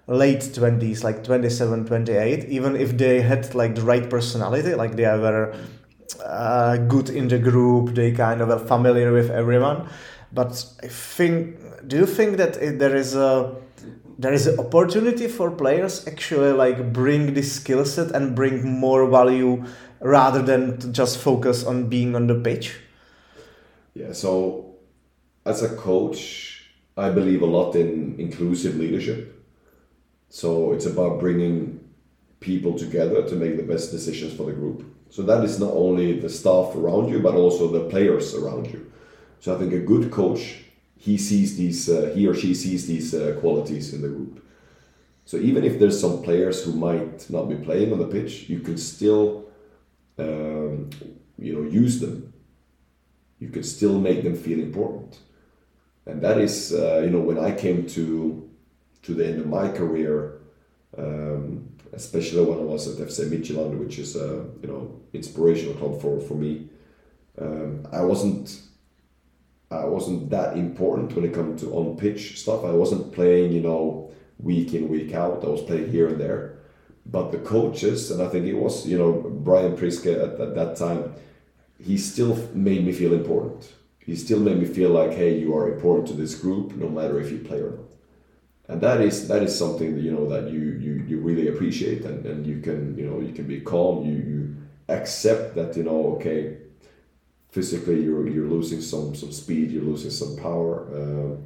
late 20s like 27 28 even if they had like the right personality like they were uh, good in the group they kind of are familiar with everyone but i think do you think that there is a there is an opportunity for players actually like bring this skill set and bring more value rather than just focus on being on the pitch yeah so as a coach i believe a lot in inclusive leadership. So it's about bringing people together to make the best decisions for the group. So that is not only the staff around you but also the players around you. So i think a good coach he sees these uh, he or she sees these uh, qualities in the group. So even if there's some players who might not be playing on the pitch you can still um, you know use them you can still make them feel important and that is uh, you know when i came to to the end of my career um, especially when i was at fc midtjylland which is a you know inspirational club for for me um, i wasn't I wasn't that important when it comes to on pitch stuff. I wasn't playing, you know, week in week out. I was playing here and there, but the coaches and I think it was, you know, Brian Priske at, at that time. He still made me feel important. He still made me feel like, hey, you are important to this group, no matter if you play or not. And that is that is something that you know that you you, you really appreciate, and, and you can you know you can be calm. You you accept that you know okay physically you're you're losing some some speed, you're losing some power. Uh,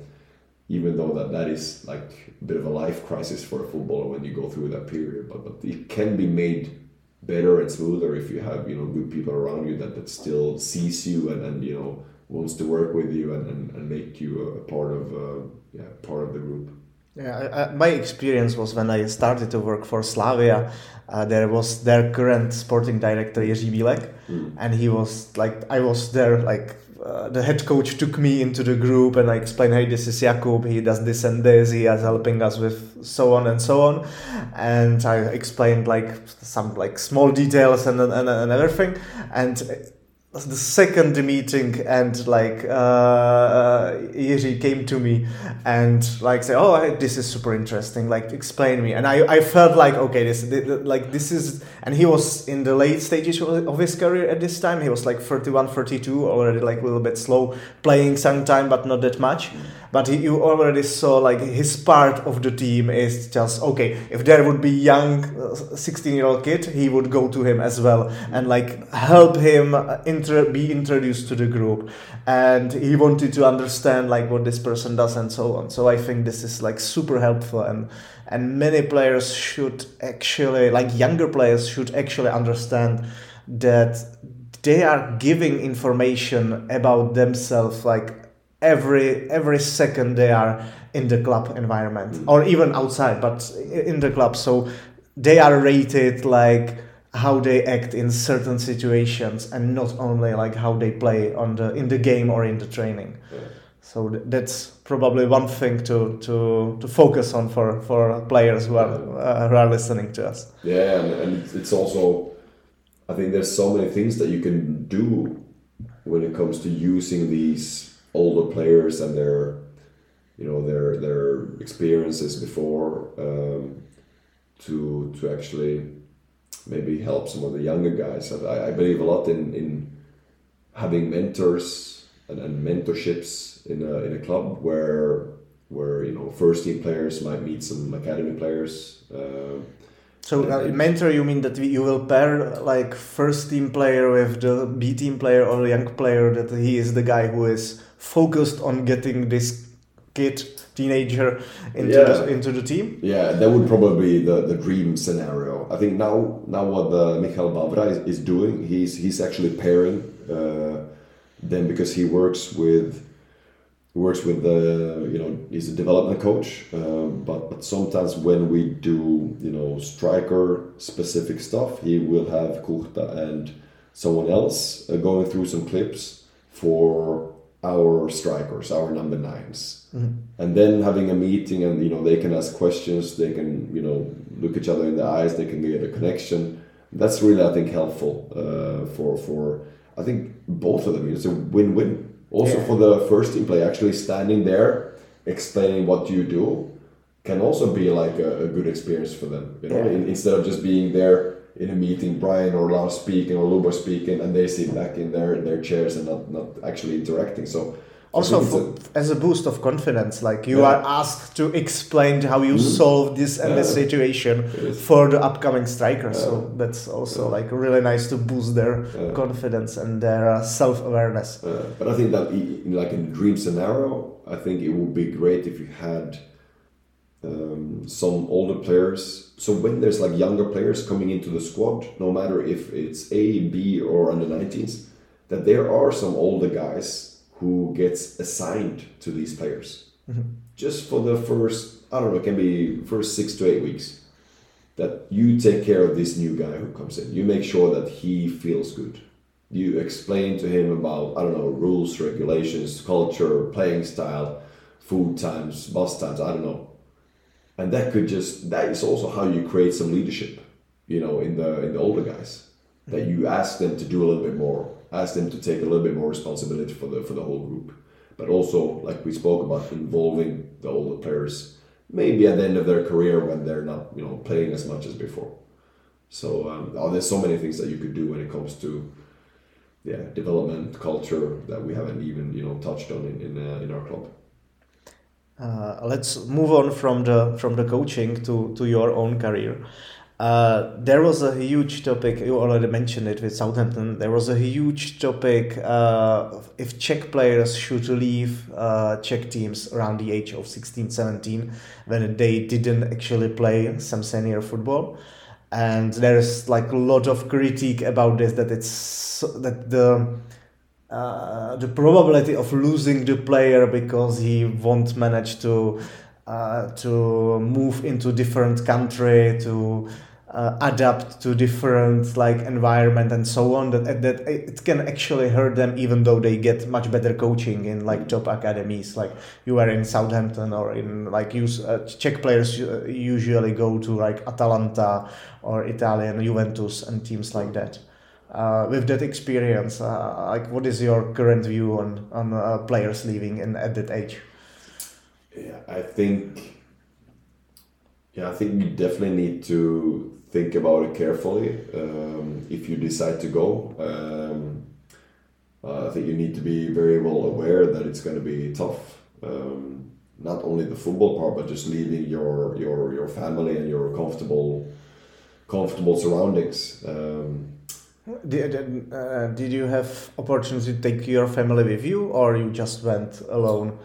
even though that that is like a bit of a life crisis for a footballer when you go through that period, but but it can be made better and smoother if you have you know good people around you that, that still sees you and, and you know wants to work with you and, and, and make you a part of uh, yeah part of the group. Yeah, I, I, my experience was when I started to work for Slavia. Uh, there was their current sporting director Jiří Bílek, mm. and he was like, I was there like. Uh, the head coach took me into the group and I explained, hey, this is Jakub, he does this and this, he is helping us with so on and so on. And I explained like some like small details and, and, and everything. And the second meeting and like uh, uh, came to me and like say oh this is super interesting. Like explain me. And I, I felt like okay this like this is and he was in the late stages of his career at this time. He was like 31 32 already like a little bit slow playing sometime but not that much but you already saw like his part of the team is just okay if there would be young uh, 16 year old kid he would go to him as well and like help him uh, inter- be introduced to the group. And he wanted to understand like what this person does and so on. So i think this is like super helpful and and many players should actually like younger players should actually understand that they are giving information about themselves like every every second they are in the club environment mm. or even outside but in the club so they are rated like how they act in certain situations and not only like how they play on the in the game or in the training Yeah. so th- that's probably one thing to to to focus on for for players who are uh, who are listening to us Yeah, and, and it's also, I think there's so many things that you can do when it comes to using these older players and their, you know, their their experiences before um, to to actually maybe help some of the younger guys. I, I believe a lot in in having mentors and, and mentorships in a in a club where where you know first team players might meet some academy players. Uh, so uh, mentor you mean that you will pair like first team player with the b team player or young player that he is the guy who is focused on getting this kid teenager into Yeah. the, into the team Yeah, that would probably be the, the dream scenario. I think now now what uh, Michael Bavra is, is doing, he's he's actually pairing uh, them because he works with works with the you know he's a development coach. Uh, but but sometimes when we do you know striker specific stuff, he will have Kuchta and someone else uh, going through some clips for our strikers, our number 9s and then having a meeting and you know they can ask questions they can you know look each other in the eyes they can get a connection. That's really i think helpful uh, for for i think both of them. It's a win-win. Also Yeah. for the first team play actually standing there explaining what you do can also be like a, a good experience for them you know Yeah. in, instead of just being there in a meeting brian or lars speaking or Luba speaking and they sit back in their their chairs and not not actually interacting. So also for, as a boost of confidence like you Yeah. are asked to explain how you solve this and this situation for the upcoming striker. So that's also Yeah. like really nice to boost their Yeah. confidence and their uh, self-awareness. Uh, but I think that in like in a dream scenario, I think it would be great if you had um, some older players. So when there's like younger players coming into the squad, no matter if it's A, B, or under 19s, that there are some older guys who gets assigned to these players just for the first I don't know, it can be first six to eight weeks. That you take care of this new guy who comes in. You make sure that he feels good. You explain to him about I don't know rules, regulations, culture, playing style, food times, bus times. I don't know, and that could just that is also how you create some leadership. You know, in the in the older guys, that you ask them to do a little bit more, ask them to take a little bit more responsibility for the for the whole group, but also like we spoke about involving the older players maybe at the end of their career when they're not you know playing as much as before. So um, oh, there's so many things that you could do when it comes to yeah development culture that we haven't even you know touched on in in, uh, in our club. Uh, let's move on from the from the coaching to to your own career. Uh, there was a huge topic. You already mentioned it with Southampton. There was a huge topic uh, if Czech players should leave uh, Czech teams around the age of 16, 17 when they didn't actually play some senior football. And there's like a lot of critique about this that it's that the uh, the probability of losing the player because he won't manage to uh, to move into different country to uh, adapt to different like environment and so on that that it can actually hurt them even though they get much better coaching in like top academies like you are in Southampton or in like use uh, Czech players usually go to like Atalanta or Italian Juventus and teams like that uh, with that experience, uh, like what is your current view on on uh, players leaving in at that age? Yeah, I think. Yeah, I think you definitely need to think about it carefully um, if you decide to go. Um, uh, I think you need to be very well aware that it's going to be tough. Um, not only the football part, but just leaving your your your family and your comfortable comfortable surroundings. Um, Did, uh, did you have opportunity to take your family with you, or you just went alone?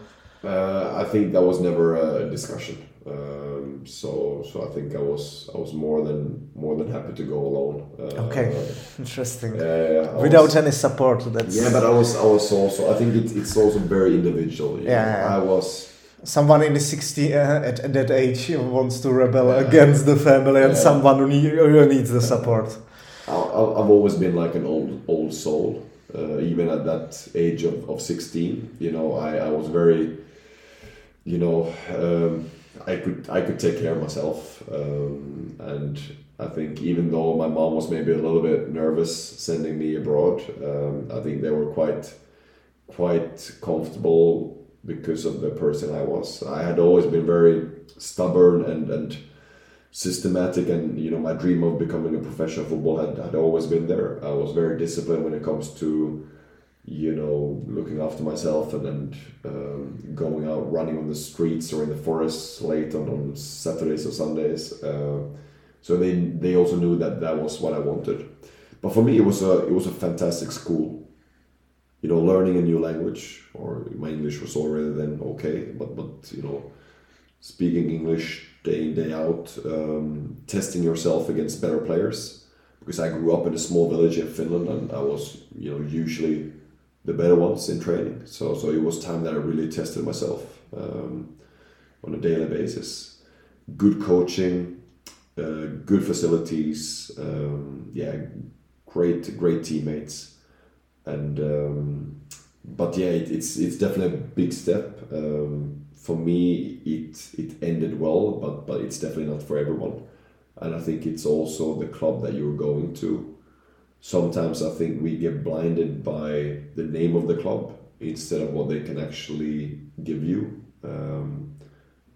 Uh, I think that was never a discussion. Um, so so I think I was I was more than more than happy to go alone. Uh, Okay, interesting. Yeah, Without was- any support, that's yeah, but I was I was also I think it, it's also very individual. Yeah, know. yeah. I was someone in the 60 uh, at, at, that age wants to rebel yeah. against the family and yeah. someone who, need, who, needs the support I, have always been like an old old soul uh, even at that age of, of 16 you know I, I was very you know um, I could I could take care of myself um, and I think even though my mom was maybe a little bit nervous sending me abroad um, I think they were quite quite comfortable because of the person I was. I had always been very stubborn and, and systematic and you know my dream of becoming a professional football had, had always been there. I was very disciplined when it comes to you know looking after myself and, and um, going out running on the streets or in the forests late on, on Saturdays or Sundays. Uh, so they they also knew that that was what I wanted. But for me, it was a it was a fantastic school you know, learning a new language, or my English was already then okay, but but you know, speaking English day in day out, um, testing yourself against better players. Because I grew up in a small village in Finland, and I was you know usually the better ones in training. So so it was time that I really tested myself um, on a daily basis. Good coaching, uh, good facilities, um, yeah, great great teammates and um, but yeah, it, it's it's definitely a big step. Um, for me, it it ended well, but but it's definitely not for everyone. And I think it's also the club that you're going to. Sometimes I think we get blinded by the name of the club instead of what they can actually give you. Um,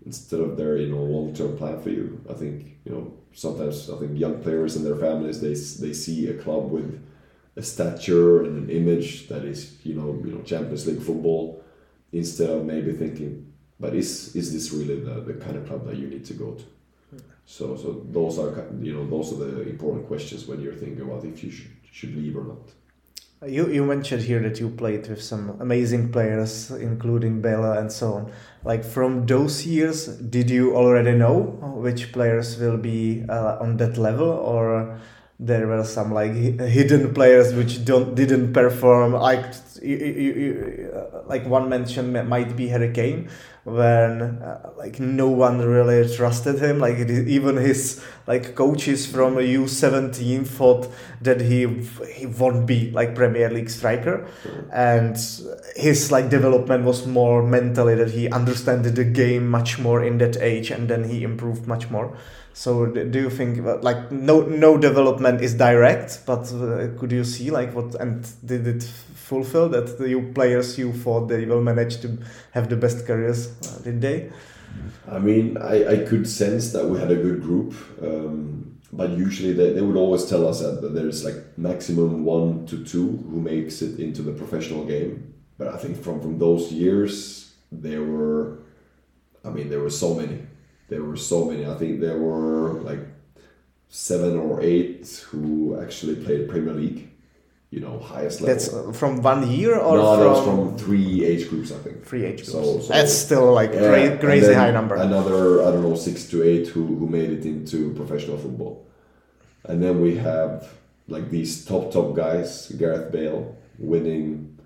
instead of their you know long term plan for you, I think you know sometimes I think young players and their families they they see a club with a stature and an image that is you know you know Champions League football instead of maybe thinking but is is this really the, the kind of club that you need to go to so so those are you know those are the important questions when you're thinking about if you should should leave or not you, you mentioned here that you played with some amazing players, including Bela and so on. Like from those years, did you already know which players will be uh, on that level, or there were some like hidden players which don't didn't perform. Like uh, like one mention might be Harry Kane when uh, like no one really trusted him. Like even his like coaches from a U17 thought that he he won't be like Premier League striker. And his like development was more mentally that he understood the game much more in that age and then he improved much more so do you think like no no development is direct, but uh, could you see like what and did it fulfill that the players you thought they will manage to have the best careers? Uh, did they? I mean, I, I could sense that we had a good group, um, but usually they, they would always tell us that, that there's like maximum one to two who makes it into the professional game. But I think from from those years there were, I mean, there were so many there were so many. I think there were like seven or eight who actually played Premier League. You know, highest level. That's from one year or no, from... that was from three age groups, I think. Three age groups. So, so that's still like yeah, cra- crazy high number. Another, I don't know, six to eight who who made it into professional football, and then we have like these top top guys, Gareth Bale winning,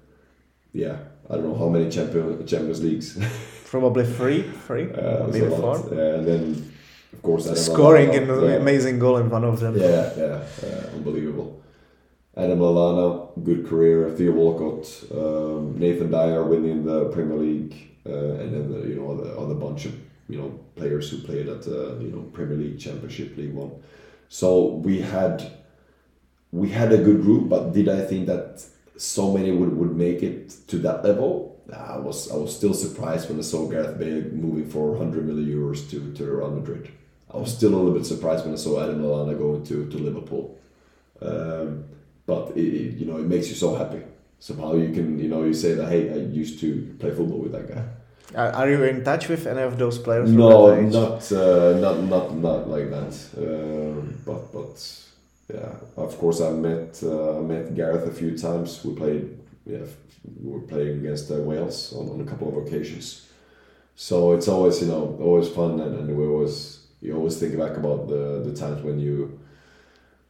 yeah, I don't know how many champion Champions Leagues. Probably three, three, uh, maybe four. Yeah, and then of course Adam scoring an yeah. amazing goal in one of them. Yeah, yeah, yeah unbelievable. Adam Lallana, good career. Theo Walcott, um, Nathan Dyer winning the Premier League, uh, and then the, you know the other bunch of you know players who played at the you know Premier League, Championship, League One. So we had we had a good group, but did I think that so many would, would make it to that level? I was I was still surprised when I saw Gareth Bale moving for 100 million euros to, to Real Madrid. I was still a little bit surprised when I saw Adam Lallana going to, to Liverpool. Um, but it, it, you know it makes you so happy. Somehow you can you know you say that hey I used to play football with that guy. Are you in touch with any of those players? No, not uh, not not not like that. Um, but but yeah, of course I met uh, met Gareth a few times. We played yeah we were playing against uh, Wales on, on a couple of occasions. So it's always you know always fun and, and we always you always think back about the, the times when you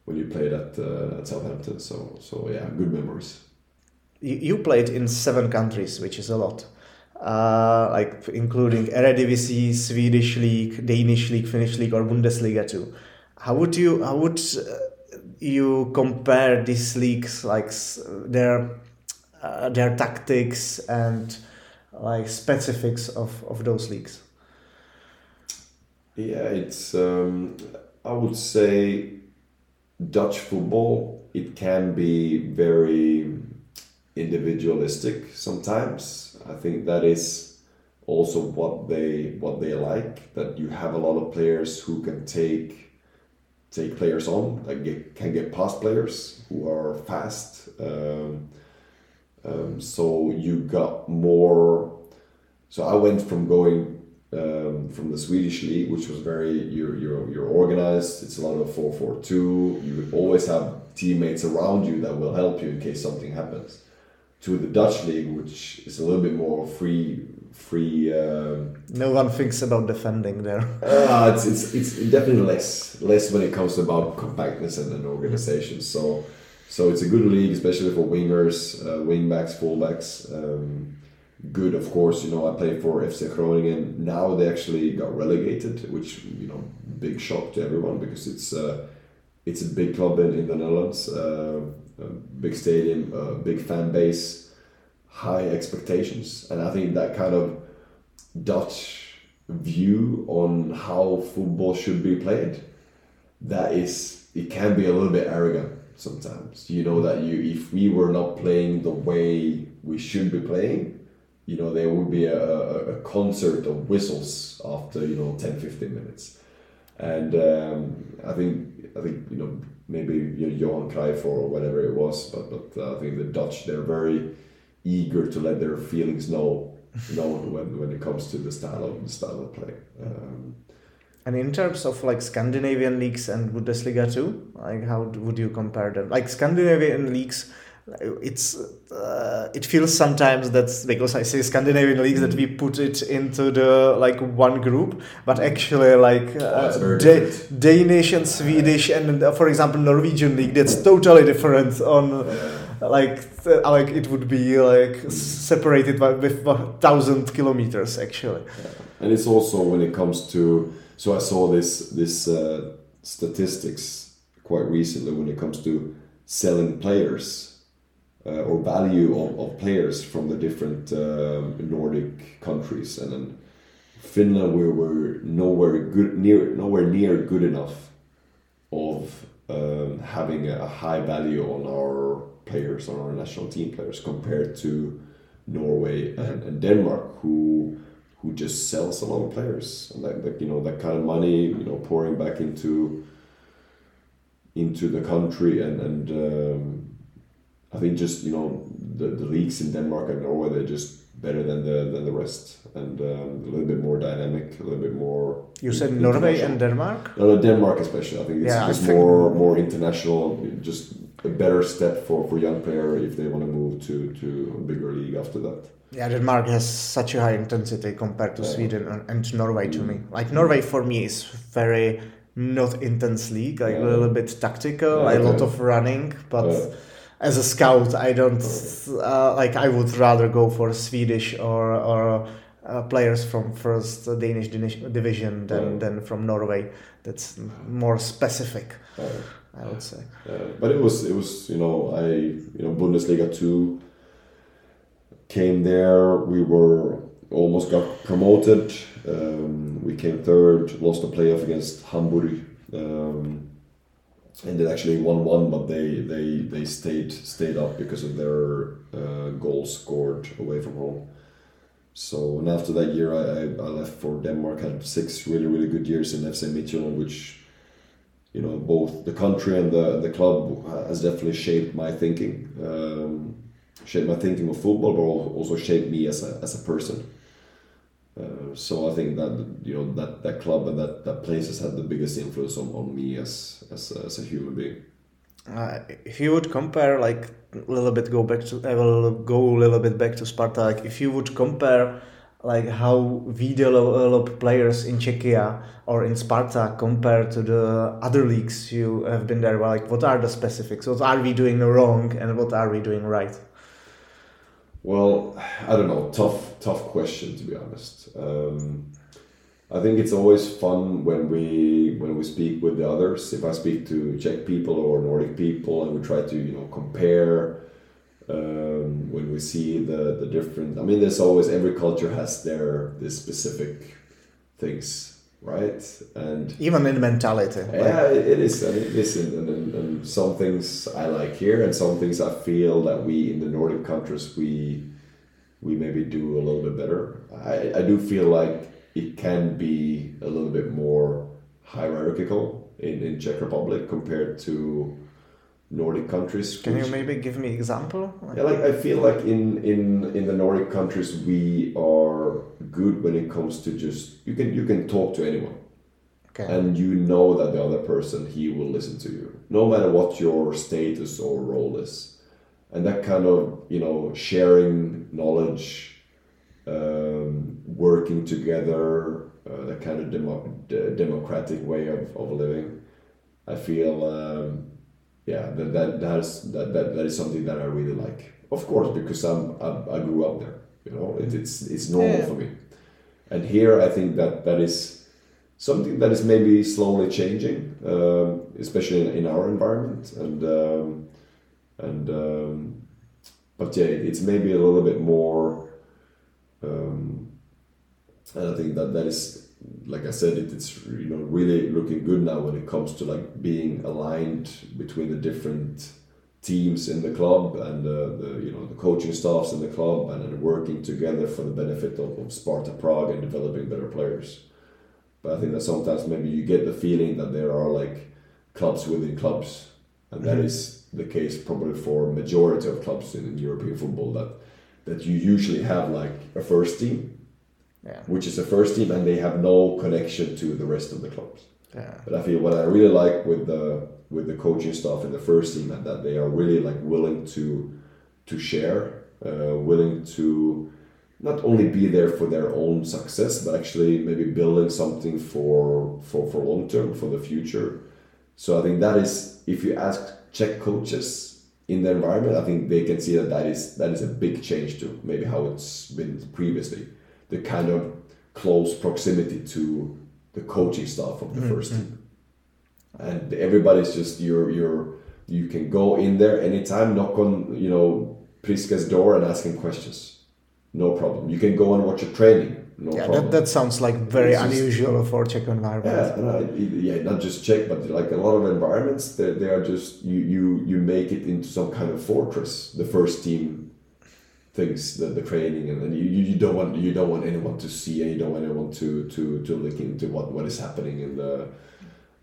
when you played at uh, at Southampton. So so yeah, good memories. You, you played in seven countries, which is a lot. uh, like including Eredivisie, Swedish league, Danish league, Finnish league, or Bundesliga too. How would you how would uh, you compare these leagues, like their uh, their tactics and like specifics of, of those leagues? Yeah, it's um, I would say Dutch football. It can be very individualistic sometimes. I think that is also what they what they like. That you have a lot of players who can take take players on, that get, can get past players who are fast. Um, um, so you got more. So I went from going um, from the Swedish league, which was very you're you're you're organized. It's a lot of four four two. You always have teammates around you that will help you in case something happens. To the Dutch league, which is a little bit more free free. Um, no one thinks about defending there. uh, it's, it's it's definitely less less when it comes about compactness and an organization. So so it's a good league, especially for wingers, uh, wingbacks, fullbacks. Um, good, of course. You know, I played for FC Groningen. Now they actually got relegated, which you know, big shock to everyone because it's uh, it's a big club in, in the Netherlands, uh, big stadium, big fan base, high expectations, and I think that kind of Dutch view on how football should be played, that is, it can be a little bit arrogant sometimes. You know that you if we were not playing the way we should be playing you know there would be a, a, concert of whistles after you know 10 15 minutes and um, I think I think you know maybe you know, Johan Cruyff or whatever it was but but uh, I think the Dutch they're very eager to let their feelings know known when, when it comes to the style of the style of play um, and in terms of like Scandinavian leagues and Bundesliga too, like how would you compare them? Like Scandinavian leagues, it's uh, it feels sometimes that because I say Scandinavian leagues that we put it into the like one group, but actually like uh, oh, da- Danish and Swedish and uh, for example Norwegian league that's totally different on like like it would be like separated by with thousand kilometers actually. And it's also when it comes to so I saw this this uh, statistics quite recently when it comes to selling players uh, or value of, of players from the different uh, Nordic countries, and then Finland we were nowhere good near nowhere near good enough of um, having a high value on our players on our national team players compared to Norway and, and Denmark who who just sells a lot of players and that, that you know that kind of money you know pouring back into into the country and and um, I think just you know the, the leagues in Denmark and Norway they're just better than the than the rest and um, a little bit more dynamic, a little bit more. You said Norway and Denmark. No, no, Denmark especially. I think it's yeah, just more more international. Just a better step for for young player if they want to move to to a bigger league after that. Yeah, Denmark has such a high intensity compared to yeah. Sweden and, and Norway mm. to me. Like Norway for me is very not intense league, like yeah. a little bit tactical, yeah, a lot of running, but as a scout, I don't uh, like. I would rather go for Swedish or or uh, players from first Danish division than than from Norway. That's more specific. I would say. Yeah. but it was it was you know I you know Bundesliga two came there. We were almost got promoted. Um, we came third. Lost the playoff against Hamburg. Um, ended actually one one, but they they they stayed stayed up because of their uh, goals scored away from home. So and after that year, I, I, left for Denmark. Had six really really good years in FC Midtjylland, which you know both the country and the the club has definitely shaped my thinking, um, shaped my thinking of football, but also shaped me as a as a person. Uh, so I think that you know that, that club and that, that place has had the biggest influence on, on me as as a, as a human being. Uh, if you would compare like a little bit go back to I will go a little bit back to Sparta like if you would compare like how we develop players in Czechia or in Sparta compared to the other leagues you have been there like what are the specifics what are we doing wrong and what are we doing right Well, I don't know. Tough, tough question to be honest. Um, I think it's always fun when we when we speak with the others. If I speak to Czech people or Nordic people, and we try to you know compare um, when we see the the different. I mean, there's always every culture has their this specific things, right? And even in mentality. Yeah, it, it is. I mean, listen, and, and, and some things I like here, and some things I feel that we in the Nordic countries we we maybe do a little bit better. I, I do feel like it can be a little bit more hierarchical in, in Czech Republic compared to Nordic countries. Can you maybe give me example? Yeah, like I feel like in in in the Nordic countries we are good when it comes to just you can you can talk to anyone. Okay. And you know that the other person he will listen to you, no matter what your status or role is, and that kind of you know sharing knowledge, um, working together, uh, that kind of demo- democratic way of, of living. I feel um, yeah, that that that is that, that that is something that I really like. Of course, because I'm I, I grew up there. You know, it, it's it's normal yeah. for me. And here, I think that that is something that is maybe slowly changing, um, especially in, in, our environment. And um, and um, but yeah, it's maybe a little bit more. Um, and I think that that is like I said, it, it's you know really looking good now when it comes to like being aligned between the different teams in the club and uh, the you know the coaching staffs in the club and, and working together for the benefit of, of Sparta Prague and developing better players. But I think that sometimes maybe you get the feeling that there are like clubs within clubs, and that mm-hmm. is the case probably for majority of clubs in, in European football that that you usually have like a first team yeah. which is the first team, and they have no connection to the rest of the clubs. Yeah. But I feel what I really like with the with the coaching staff in the first team and that they are really like willing to to share, uh, willing to not only be there for their own success, but actually maybe building something for for for long term for the future. So I think that is if you ask Czech coaches in the environment, I think they can see that that is that is a big change to maybe how it's been previously the kind of close proximity to the coaching staff of the mm-hmm. first team. And everybody's just you're you're you can go in there anytime, knock on you know Priske's door and ask him questions. No problem. You can go and watch a training. No yeah, problem. That, that sounds like very it's unusual just, for Czech environment. Yeah, yeah, not just Czech, but like a lot of environments, they, they are just you you you make it into some kind of fortress. The first team things the, the training and then you, you don't want you don't want anyone to see and you don't want anyone to to to look into what what is happening in the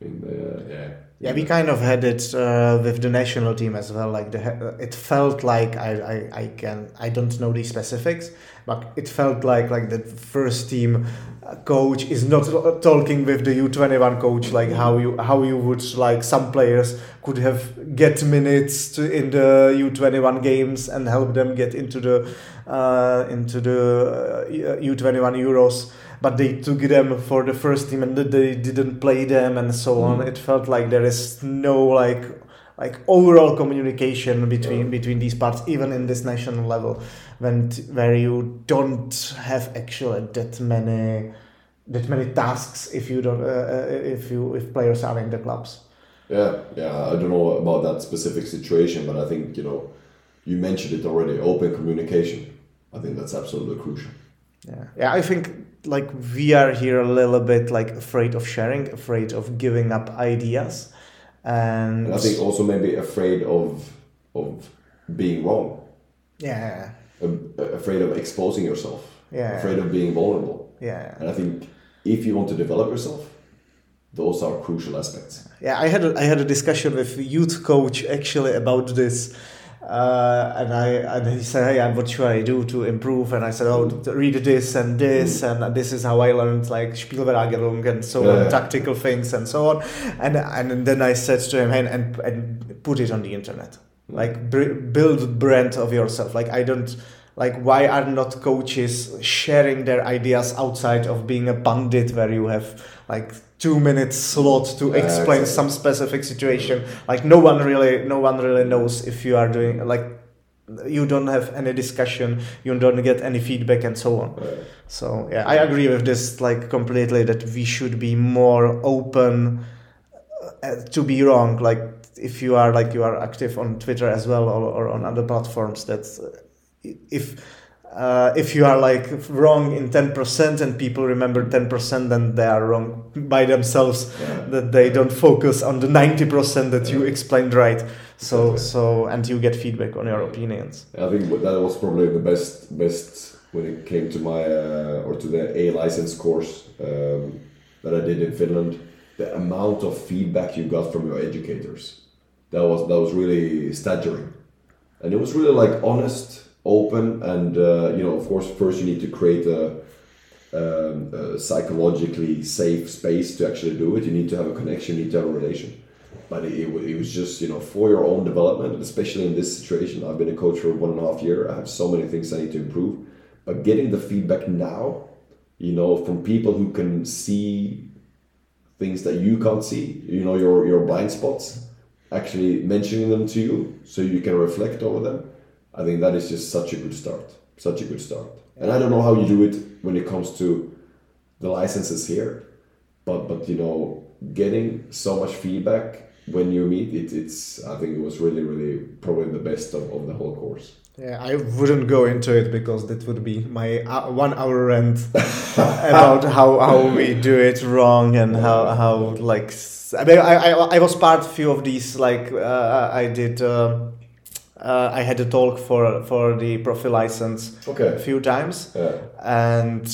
in the yeah. yeah we kind of had it uh, with the national team as well like the it felt like I, I i can i don't know the specifics but it felt like like the first team coach is not talking with the U21 coach like how you how you would like some players could have get minutes to, in the U21 games and help them get into the uh, into the uh, U21 Euros but they took them for the first team and they didn't play them and so on. Mm. it felt like there is no like like overall communication between yeah. between these parts even in this national level when where you don't have actually that many that many tasks if you don't uh, uh, if you if players are in the clubs. Yeah yeah i don't know about that specific situation but i think you know you mentioned it already open communication. I think that's absolutely crucial. Yeah. Yeah i think like we are here a little bit like afraid of sharing afraid of giving up ideas and, and I think also maybe afraid of of being wrong. Yeah. afraid of exposing yourself. Yeah. Afraid of being vulnerable. Yeah. And I think if you want to develop yourself, those are crucial aspects. Yeah, I had a, I had a discussion with youth coach actually about this uh, and I and he said, "Hey, what should I do to improve?" And I said, "Oh, read this and this, mm. and this is how I learned like Spielverlagerung and so yeah. on, tactical things and so on." And and then I said to him, "And and, and put it on the internet, like build brand of yourself. Like I don't." Like, why are not coaches sharing their ideas outside of being a pundit where you have like two minutes slot to explain exactly. some specific situation like no one really no one really knows if you are doing like you don't have any discussion you don't get any feedback and so on Right. so yeah i agree with this like completely that we should be more open uh, to be wrong like if you are like you are active on twitter as well or, or on other platforms that's uh, if uh, if you are like wrong in 10% and people remember 10% then they are wrong by themselves Yeah. that they don't focus on the 90% that you explained right so Exactly. so and you get feedback on your opinions I think that was probably the best best when it came to my uh, or to the A license course um, that I did in Finland. The amount of feedback you got from your educators that was that was really staggering, and it was really like honest, open, and uh, you know of course first you need to create a, um, a psychologically safe space to actually do it. You need to have a connection. You need to have a relation but it, it, was just you know for your own development especially in this situation i've been a coach for one and a half year i have so many things i need to improve but getting the feedback now you know from people who can see things that you can't see you know your your blind spots actually mentioning them to you so you can reflect over them i think that is just such a good start such a good start. And i don't know how you do it when it comes to the licenses here but but you know getting so much feedback when you meet it it's i think it was really really probably the best of, of the whole course. Yeah, I wouldn't go into it because that would be my uh, one hour rant about how, how we do it wrong and how, how like I mean, I, I, I was part few of these like uh, I did uh, uh, I had a talk for for the profi license a few times. Yeah. And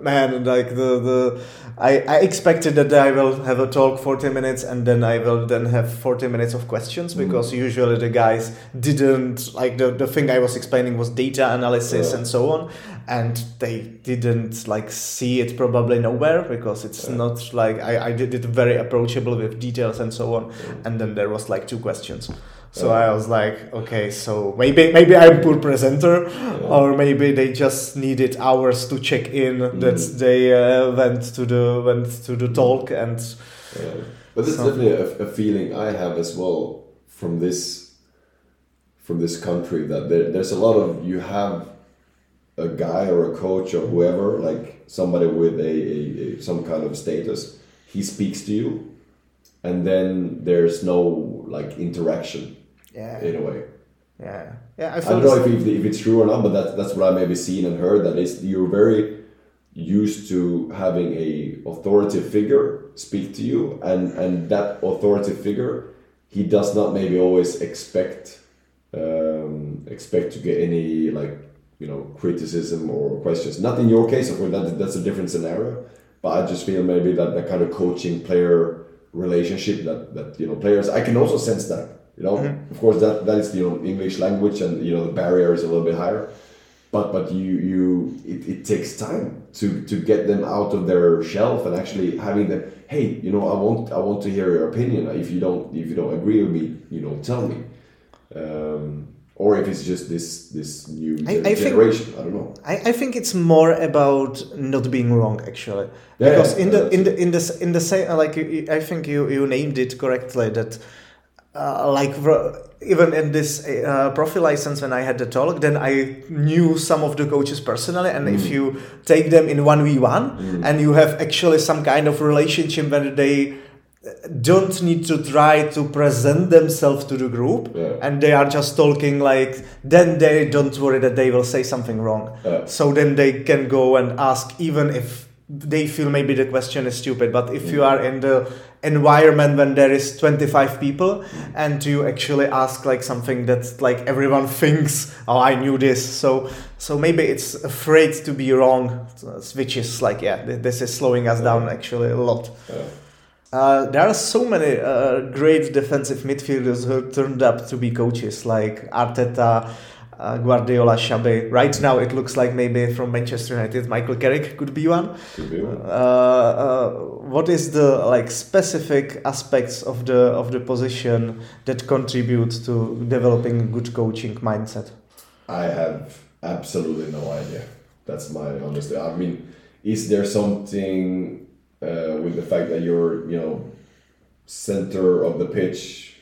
man like the the I, I expected that I will have a talk 40 minutes and then I will then have 40 minutes of questions because usually the guys didn't like the, the thing I was explaining was data analysis Yeah. and so on. And they didn't like see it probably nowhere because it's Yeah. not like I, I did it very approachable with details and so on. And then there was like two questions so Yeah. I was like, okay, so maybe maybe I'm poor presenter, or maybe they just needed hours to check in that Mm. they uh, went to the went to the talk and Yeah. But it's definitely a, a feeling I have as well from this from this country that there, there's a lot of you have a guy or a coach or whoever like somebody with a, a, a some kind of status he speaks to you and then there's no like interaction yeah, in a way yeah, yeah. I I don't know if, if, if it's true or not, but that's that's what I maybe seen and heard. That is, you're very used to having a authoritative figure speak to you, and and that authoritative figure, he does not maybe always expect um, expect to get any like you know criticism or questions. Not in your case, of course, that, that's a different scenario. But I just feel maybe that that kind of coaching player relationship that that you know players, I can also sense that. You know, of course, that that is you know English language, and you know the barrier is a little bit higher. But but you you it, it takes time to to get them out of their shelf and actually having them. Hey, you know, I want I want to hear your opinion. If you don't if you don't agree with me, you know, tell me. Um, or if it's just this this new I- I think- generation, I don't know. I, I think it's more about not being wrong actually Yeah, because yeah, in the that's in the in the in the same like I think you you named it correctly that uh, like even in this uh, profi license when I had the talk then I knew some of the coaches personally and if you take them in 1v1 and you have actually some kind of relationship where they don't need to try to present themselves to the group Yeah. and they are just talking like then they don't worry that they will say something wrong Yeah. so then they can go and ask even if they feel maybe the question is stupid but if you are in the environment when there is 25 people and you actually ask like something that like everyone thinks oh i knew this. So so maybe it's afraid to be wrong which is like yeah this is slowing us down actually a lot. Yeah. uh, there are so many uh, great defensive midfielders who turned up to be coaches, like Arteta, uh, Guardiola, Xabi. Right now, it looks like maybe from Manchester United, Michael Carrick could be one. Could be one. Uh, uh, what is the like specific aspects of the of the position that contribute to developing a good coaching mindset? I have absolutely no idea. That's my honest. I mean, is there something uh, with the fact that you're, you know, center of the pitch?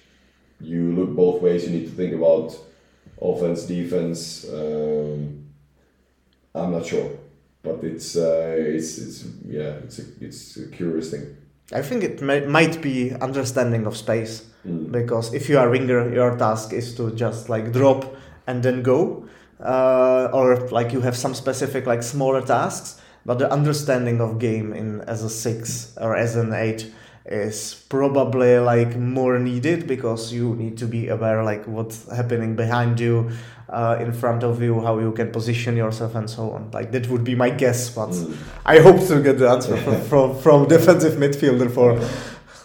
You look both ways. You need to think about offense, defense. Um, I'm not sure, but it's uh, it's it's yeah, it's a, it's a curious thing. I think it may, might be understanding of space mm. because if you are winger, your task is to just like drop and then go, uh, or like you have some specific like smaller tasks. But the understanding of game in as a six or as an eight is probably like more needed because you need to be aware like what's happening behind you uh, in front of you how you can position yourself and so on like that would be my guess but mm. i hope to get the answer from, from, from defensive midfielder for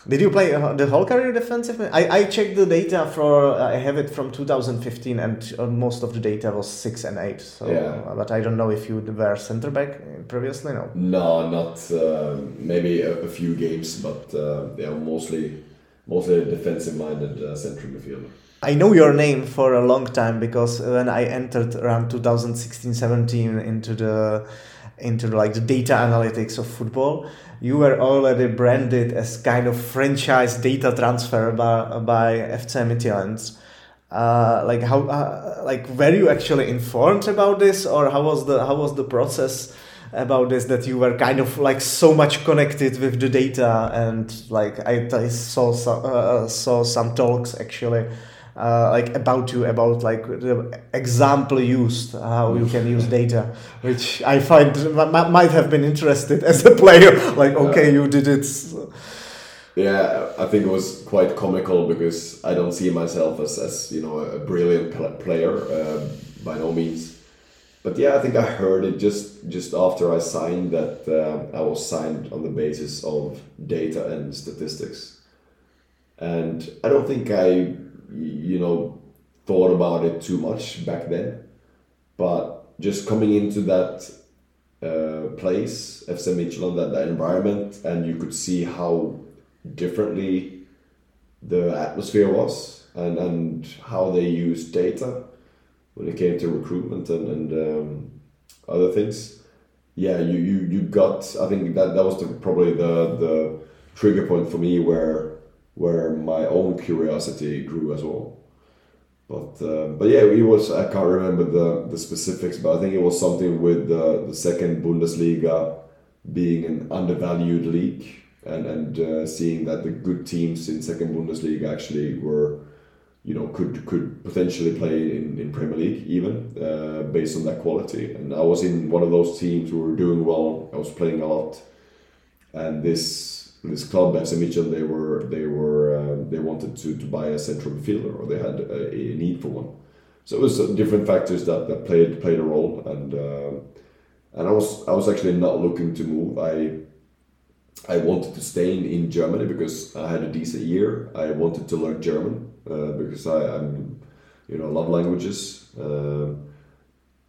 did you play uh, the whole career defensive? I, I checked the data for uh, I have it from 2015 and uh, most of the data was six and eight. So, yeah. but I don't know if you were center back previously. No. No, not uh, maybe a, a, few games, but uh, yeah, mostly mostly a defensive minded uh, central midfielder. I know your name for a long time because when I entered around 2016-17 into the into like the data analytics of football. You were already branded as kind of franchise data transfer by, by FC Midtjylland. Uh, like how uh, like were you actually informed about this? Or how was the how was the process about this that you were kind of like so much connected with the data? And like I, I saw uh, saw some talks actually uh, like about you about like the example used how you can use data which i find might have been interested as a player. Like okay you did it. Yeah i think it was quite comical because i don't see myself as, as you know a brilliant player uh, by no means. But yeah i think i heard it just just after i signed that uh, i was signed on the basis of data and statistics. And i don't think i you know, thought about it too much back then. But just coming into that uh, place, FC Midtjylland, that, that environment, and you could see how differently the atmosphere was and, and how they used data when it came to recruitment and, and um, other things. Yeah, you, you, you got, I think that, that was the, probably the, the trigger point for me where where my own curiosity grew as well. But uh, but yeah, it was I can't remember the, the specifics, but I think it was something with the, the second Bundesliga being an undervalued league and and uh, seeing that the good teams in second Bundesliga actually were you know could could potentially play in, in Premier League even uh, based on that quality. And I was in one of those teams who were doing well. I was playing a lot, and this this club FC Midtjylland, they were they were um, they wanted to, to buy a central midfielder or they had a, a, need for one. So it was uh, different factors that, that played played a role and uh, and I was I was actually not looking to move. I I wanted to stay in, in Germany because I had a decent year. I wanted to learn German uh, because I, I'm you know love languages. Uh,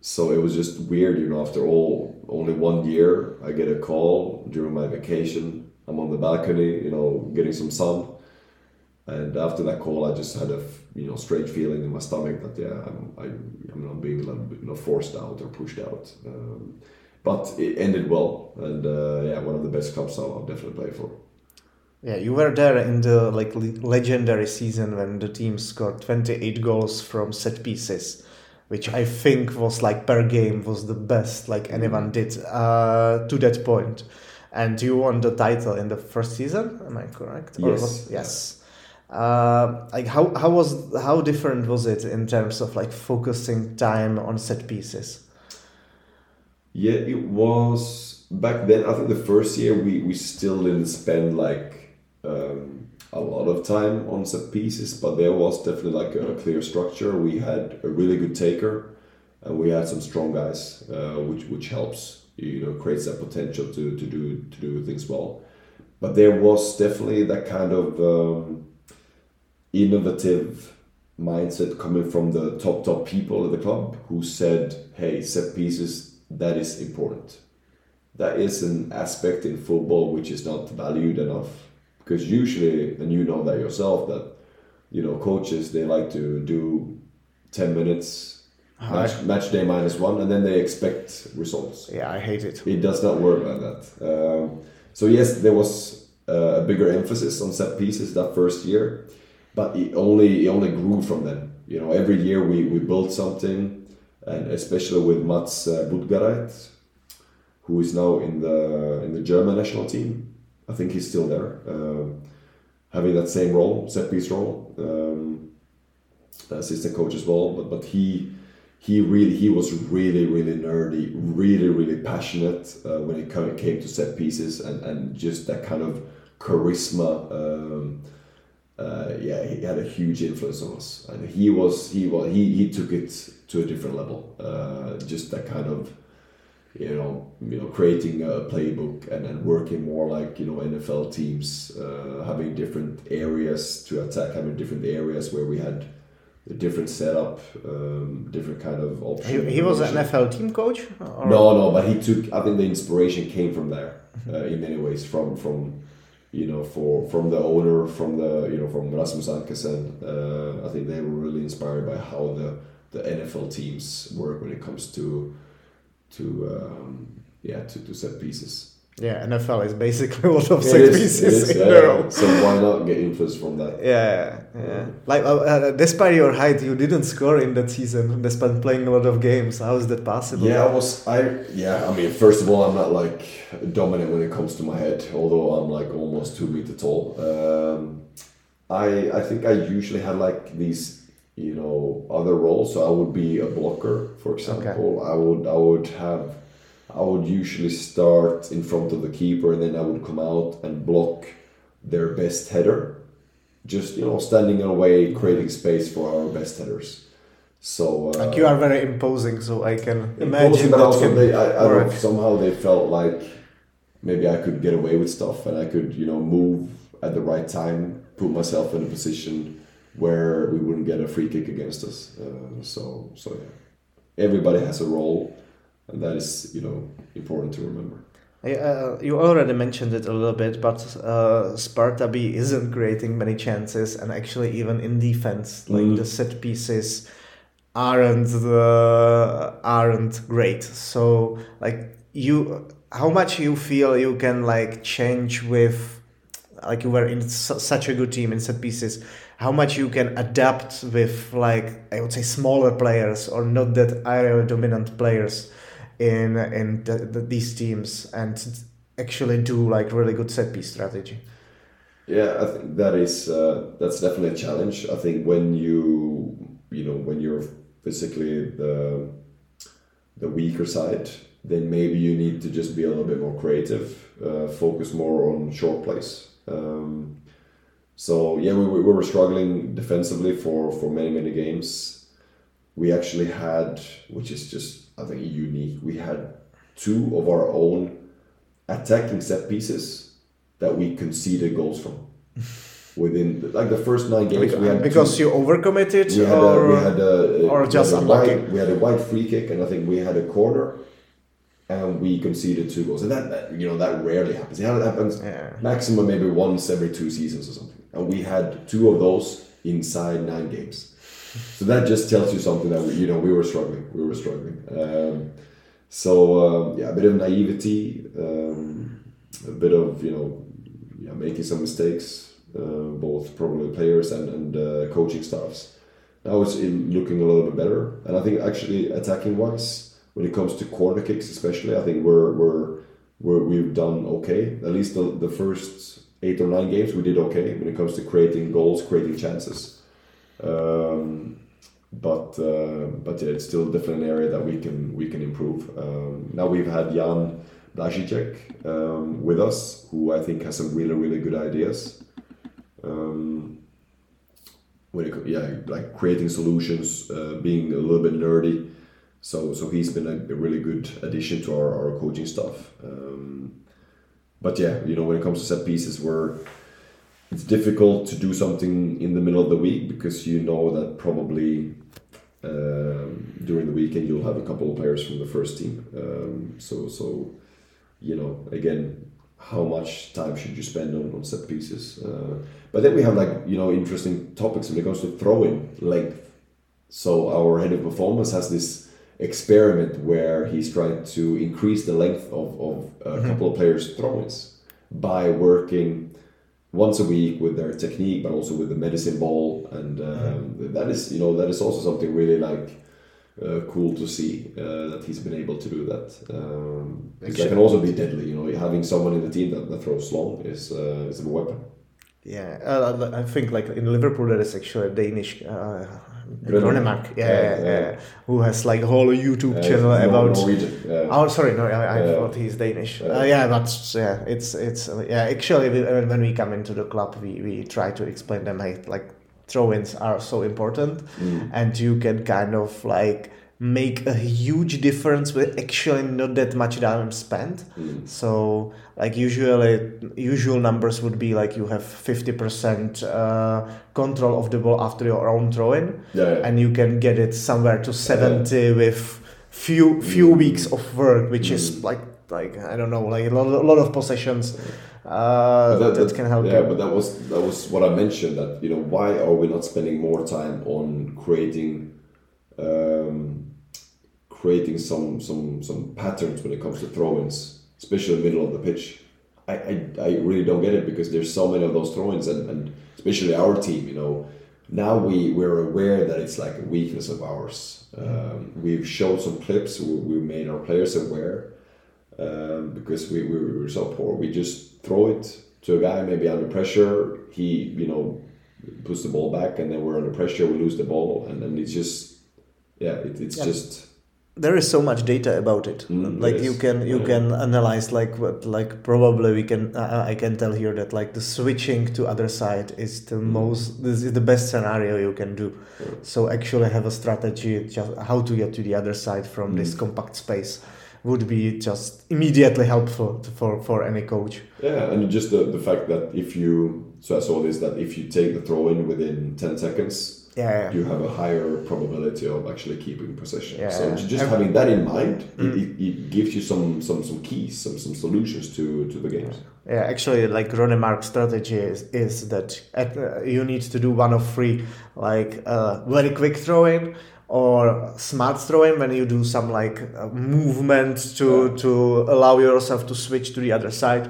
so it was just weird, you know. After all, only one year, I get a call during my vacation I'm on the balcony, you know, getting some sun. And after that call, I just had a you know strange feeling in my stomach that yeah, I'm I, am i am not being you know forced out or pushed out. Um, but it ended well, and uh, yeah, one of the best clubs I'll, I'll definitely play for. Yeah, you were there in the like legendary season when the team scored 28 goals from set pieces, which I think was like per game was the best like anyone did uh, to that point and you won the title in the first season. Am I correct? Yes. Was, yes. Uh, like how how was how different was it in terms of like focusing time on set pieces? Yeah, it was back then. I think the first year we we still didn't spend like um, a lot of time on set pieces, but there was definitely like a clear structure. We had a really good taker, and we had some strong guys, uh, which which helps you know creates that potential to, to do to do things well. But there was definitely that kind of um, innovative mindset coming from the top top people at the club who said, "Hey, set pieces that is important. That is an aspect in football which is not valued enough because usually, and you know that yourself, that you know coaches they like to do ten minutes match, match day minus one, and then they expect results. Yeah, I hate it. It does not work like that. Um, so yes, there was uh, a bigger emphasis on set pieces that first year, but it only it only grew from then. you know, every year we, we build something, and especially with Mads uh, Buttgereit, who is now in the in the German national team. I think he's still there, uh, having that same role, set piece role, um, assistant coach as well. But but he he really he was really really nerdy, really really passionate uh, when it came to set pieces and and just that kind of charisma. Um, uh, yeah, he had a huge influence on us, and he was he was he he took it to a different level. Uh, just that kind of you know you know creating a playbook and then working more like you know NFL teams, uh, having different areas to attack, having different areas where we had a different setup, um, different kind of option. He, he was an NFL team coach. Or? No, no, but he took. I think the inspiration came from there uh, in many ways from from you know, for from the owner, from the you know, from Rasmus Ankersen. Uh, I think they were really inspired by how the the NFL teams work when it comes to to um, yeah to, to set pieces. Yeah, NFL is basically a lot of set pieces in yeah, row. So why not get influence from that? Yeah, yeah. Like uh, uh, despite your height, you didn't score in that season, despite playing a lot of games. How is that possible? Yeah, I was. I yeah. I mean, first of all, I'm not like dominant when it comes to my head, although I'm like almost two meter tall. Um, I I think I usually had like these you know other roles. So I would be a blocker, for example. Okay. I would I would have I would usually start in front of the keeper and then I would come out and block their best header. Just you know, standing away, creating space for our best headers. So uh, like you are very imposing, so I can imagine but also they, I, I don't somehow they felt like maybe I could get away with stuff and I could you know move at the right time, put myself in a position where we wouldn't get a free kick against us. Uh, so so yeah, everybody has a role and that is you know important to remember. Uh, you already mentioned it a little bit, but uh, Sparta B isn't creating many chances, and actually even in defense, like mm. the set pieces aren't the, aren't great. So like you, how much you feel you can like change with, like you were in su- such a good team in set pieces. How much you can adapt with like I would say smaller players or not that area dominant players in in the, the, these teams and actually do like really good set piece strategy. Yeah, I think that is uh, that's definitely a challenge. I think when you you know when you're physically the the weaker side, then maybe you need to just be a little bit more creative, uh, focus more on short plays. Um, so yeah, we, we were struggling defensively for for many many games. We actually had, which is just I think unique. We had two of our own attacking set pieces that we conceded goals from. Within like the first nine games, we had because two, you overcommitted, we had or, a, we had a, uh, or just had unlucky. Wide, we had a wide free kick, and I think we had a corner, and we conceded two goals. And that, that you know that rarely happens. Yeah, it happens yeah. maximum maybe once every two seasons or something. And we had two of those inside nine games so that just tells you something that we, you know we were struggling. We were struggling. Um, so um, yeah, a bit of naivety, um, a bit of you know yeah, making some mistakes, uh, both probably players and and uh, coaching staffs. Now it's looking a little bit better, and I think actually attacking wise, when it comes to corner kicks especially, I think we're we're, we're we've done okay. At least the, the first eight or nine games we did okay when it comes to creating goals, creating chances. Um, but uh, but yeah, it's still definitely an area that we can we can improve. Um, now we've had Jan Blazicek um, with us, who I think has some really really good ideas. Um, when it, yeah, like creating solutions, uh, being a little bit nerdy. So so he's been a, a really good addition to our, our coaching staff. Um, but yeah, you know when it comes to set pieces, we're it's difficult to do something in the middle of the week because you know that probably um, during the weekend you'll have a couple of players from the first team. Um, so so you know again how much time should you spend on, on set pieces? Uh, but then we have like you know interesting topics when it comes to throwing length. So our head of performance has this experiment where he's trying to increase the length of, of a mm-hmm. couple of players' throw-ins by working once a week with their technique, but also with the medicine ball, and um, that is you know that is also something really like. Uh, cool to see uh, that he's been able to do that. Um, that can also be deadly. You know, having someone in the team that, that throws long is uh, is a weapon. Yeah, uh, I think like in Liverpool there is actually a Danish Grønnemark, yeah, Yeah, yeah, who has like a whole YouTube channel about. Norwegian. Oh, sorry, no, I, I thought he's Danish. Yeah. Uh, yeah, but yeah, it's it's yeah. Actually, uh, when we come into the club, we we try to explain them hey, like throw-ins are so important, Mm. and you can kind of like make a huge difference with actually not that much time spent. Mm. So like usually usual numbers would be like you have 50% uh, control of the ball after your own throw in Yeah, yeah. and you can get it somewhere to 70 with few few Mm. weeks of work which is Mm. like like I don't know like a lot, a lot of possessions uh, But that, can help Yeah, you. but that was that was what I mentioned. That you know, why are we not spending more time on creating, um, creating some some some patterns when it comes to throw-ins, especially in the middle of the pitch? I, I, I really don't get it because there's so many of those throw-ins, and, and especially our team. You know, now we we're aware that it's like a weakness of ours. Um, we've showed some clips. We, we made our players aware um, because we, we were so poor. We just throw it to a guy maybe under pressure. He, you know, puts the ball back, and then we're under pressure. We lose the ball, and then it's just, yeah, it, it's Yeah. just there is so much data about it Mm, like there you can you Yeah. can analyze like what like probably we can uh, i can tell here that like the switching to other side is the most this is the best scenario you can do Yeah. so actually have a strategy just how to get to the other side from this Mm. compact space would be just immediately helpful to, for for any coach yeah, and just the, the fact that if you so I saw this that if you take the throw in within ten seconds, yeah, you have a higher probability of actually keeping possession. Yeah. So just having that in mind, Mm. it, it, gives you some some some keys, some some solutions to to the games. Yeah, actually, like Grønnemark's strategy is, is that at, uh, you need to do one of three, like uh, very quick throwing or smart throwing when you do some like uh, movement to Yeah. to allow yourself to switch to the other side,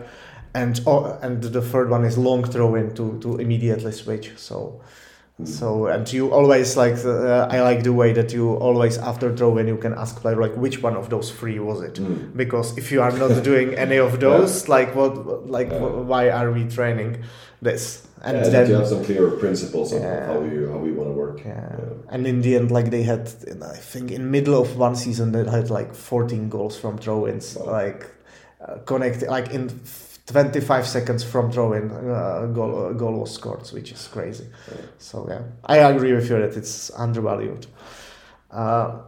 and or, and the third one is long throwing to to immediately switch. So. So and you always like uh, I like the way that you always after throwing you can ask player like which one of those three was it Mm. because if you are not doing any of those like what like Yeah. why are we training this and yeah, then you have some clear principles of how you how we want to work. yeah. and in the end like they had i think in middle of one season they had like 14 goals from throw-ins Wow. like uh, connect like in 25 seconds from throw-in uh, goal, uh, goal was scored which is crazy. So yeah. I agree with you that it's undervalued. Uh,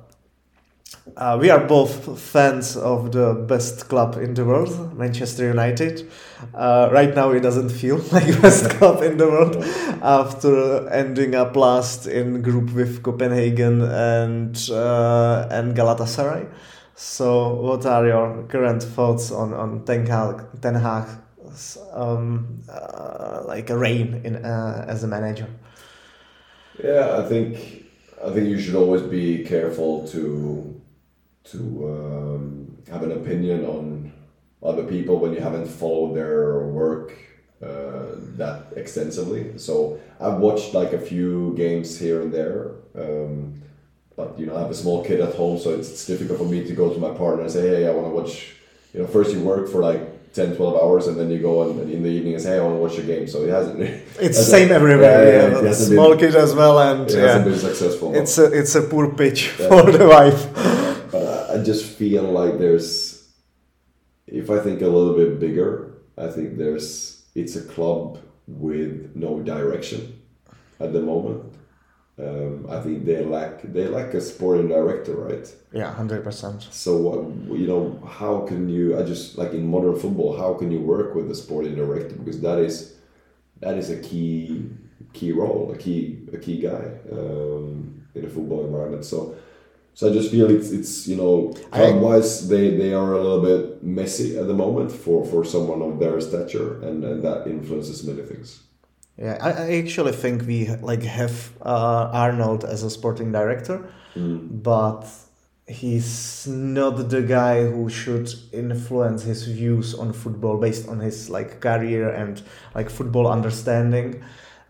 uh, we are both fans of the best club in the world, Manchester United. Uh, right now, it doesn't feel like best club in the world after ending up last in group with Copenhagen and uh, and Galatasaray. So, what are your current thoughts on on Ten Hag, Ten Hag's um, uh, like a reign in uh, as a manager? Yeah, I think I think you should always be careful to to um, have an opinion on other people when you haven't followed their work uh, that extensively. So I've watched like a few games here and there. Um, but you know, I have a small kid at home, so it's, it's difficult for me to go to my partner and say, "Hey, I want to watch." You know, first you work for like 10, 12 hours, and then you go and in the evening and say, "Hey, I want to watch a game." So it hasn't. It's the same everywhere. Yeah, Yeah, yeah, it yeah, hasn't small been- kid as well, and It yeah, hasn't been successful. it's a it's a poor pitch for the wife. but I- I just feel like there's, if I think a little bit bigger, I think there's it's a club with no direction at the moment. Um, I think they lack they lack a sporting director, right? Yeah, hundred percent. So what you know, how can you? I just like in modern football, how can you work with a sporting director because that is that is a key key role, a key a key guy um, in a football environment. So. So I just feel it's it's you know club wise they, they are a little bit messy at the moment for, for someone of their stature and, and that influences many things. Yeah, I, I actually think we like have uh, Arnold as a sporting director, Mm. but he's not the guy who should influence his views on football based on his like career and like football understanding.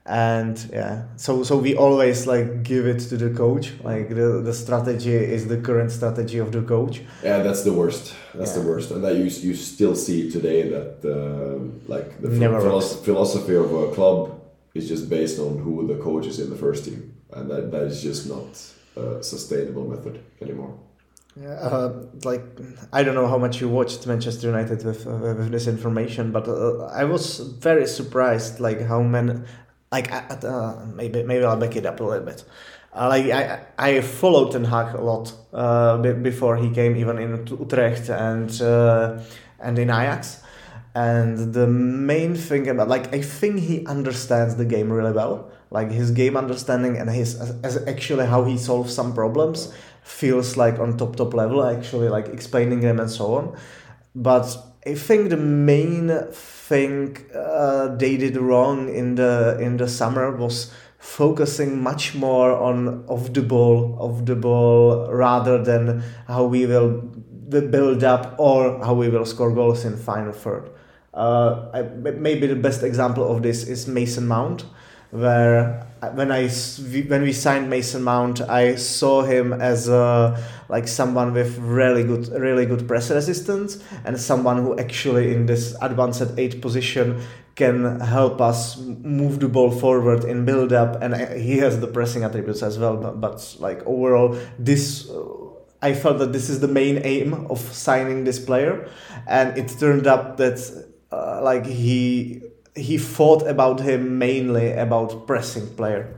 And yeah so so we always like give it to the coach like the, the strategy is the current strategy of the coach. Yeah that's the worst. That's yeah. the worst. And that you, you still see today that uh, like the philosophy, philosophy of a club is just based on who the coach is in the first team. And that, that is just not a sustainable method anymore. Yeah, uh, like I don't know how much you watched Manchester United with uh, with this information, but uh, I was very surprised, like how many, like uh, maybe maybe I'll back it up a little bit. Uh, like I I followed Ten Hag a lot uh, before he came even in Utrecht and and in Ajax, and the main thing about like I think he understands the game really well. Like his game understanding and his as actually how he solves some problems feels like on top top level actually like explaining them and so on but i think the main thing uh, they did wrong in the in the summer was focusing much more on off the ball of the ball rather than how we will build up or how we will score goals in final third Uh, I, maybe the best example of this is mason mount where uh, when I when we signed Mason Mount, I saw him as a, like someone with really good really good press resistance and someone who actually in this advanced eight position can help us move the ball forward in build up. And uh, he has the pressing attributes as well but, but like overall this I felt that this is the main aim of signing this player. And it turned up that uh, like he he thought about him mainly about pressing player.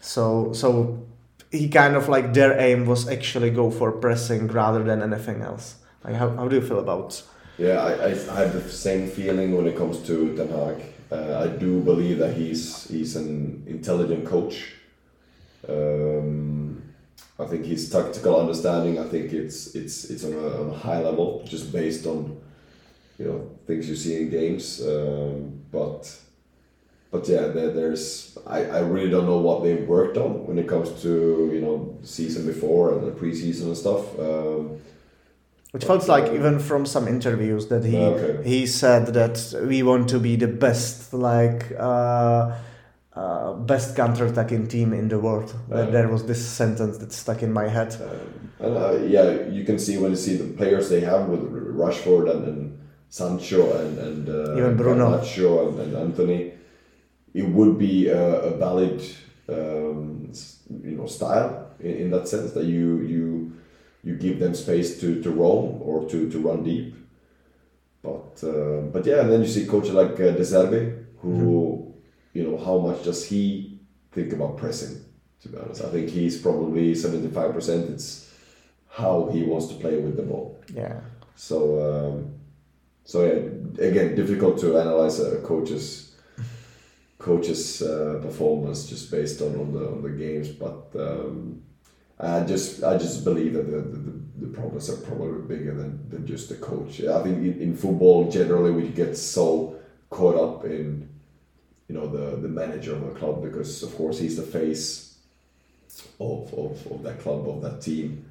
So so he kind of like their aim was actually go for pressing rather than anything else. Like how, how do you feel about? Yeah, I, I, have the same feeling when it comes to Ten Hag. Uh, I do believe that he's he's an intelligent coach. Um, I think his tactical understanding. I think it's it's it's on a, on a high level, just based on you know things you see in games. Um, but but yeah, there, there's I, I really don't know what they've worked on when it comes to you know season before and the preseason and stuff. Um, which felt like even from some interviews that he okay. he said that we want to be the best like uh, uh, best counter-attacking team in the world. Uh, there was this sentence that stuck in my head. and uh, yeah, you can see when you see the players they have with Rashford and, and Sancho and and uh, even Bruno, and, and Antony, it would be a, a valid um, you know style in, in that sense that you you you give them space to, to roam or to, to run deep. But uh, but yeah, and then you see coaches like uh, De who mm-hmm. you know how much does he think about pressing? To be honest, I think he's probably seventy five percent. It's how he wants to play with the ball. Yeah. So um, so yeah, again, difficult to analyze a coach's coach's uh, performance just based on, on the on the games, but um, I just I just believe that the, the, the problems are probably bigger than, than just the coach. I think in, in football generally we get so caught up in you know the the manager of a club because of course he's the face of, of, of that club of that team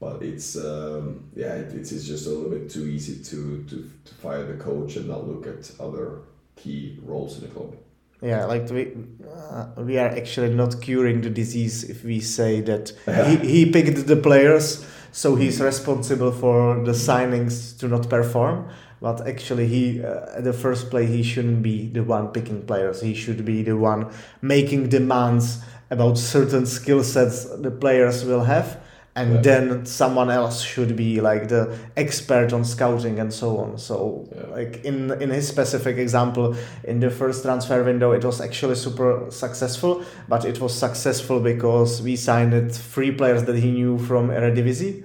but it's um, yeah it, it's, it's just a little bit too easy to, to to fire the coach and not look at other key roles in the club. Yeah like we uh, we are actually not curing the disease if we say that he, he picked the players so he's responsible for the signings to not perform. But actually he uh, the first play he shouldn't be the one picking players. He should be the one making demands about certain skill sets the players will have and yeah. then someone else should be like the expert on scouting and so on so yeah. like in in his specific example in the first transfer window it was actually super successful but it was successful because we signed three players that he knew from Eredivisie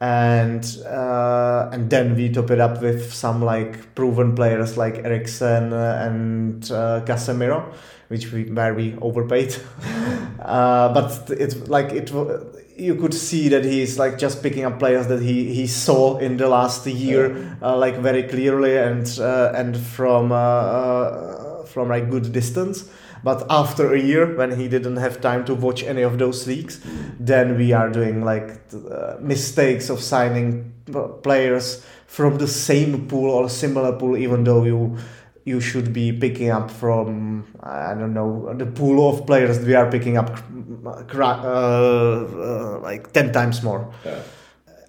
and uh, and then we top it up with some like proven players like Eriksen and uh, Casemiro which we where we overpaid uh, but it's like it you could see that he's like just picking up players that he, he saw in the last year, uh, like very clearly and uh, and from uh, uh, from like good distance. But after a year, when he didn't have time to watch any of those leagues, then we are doing like uh, mistakes of signing players from the same pool or similar pool, even though you you should be picking up from I don't know the pool of players we are picking up uh, uh, like ten times more. Yeah.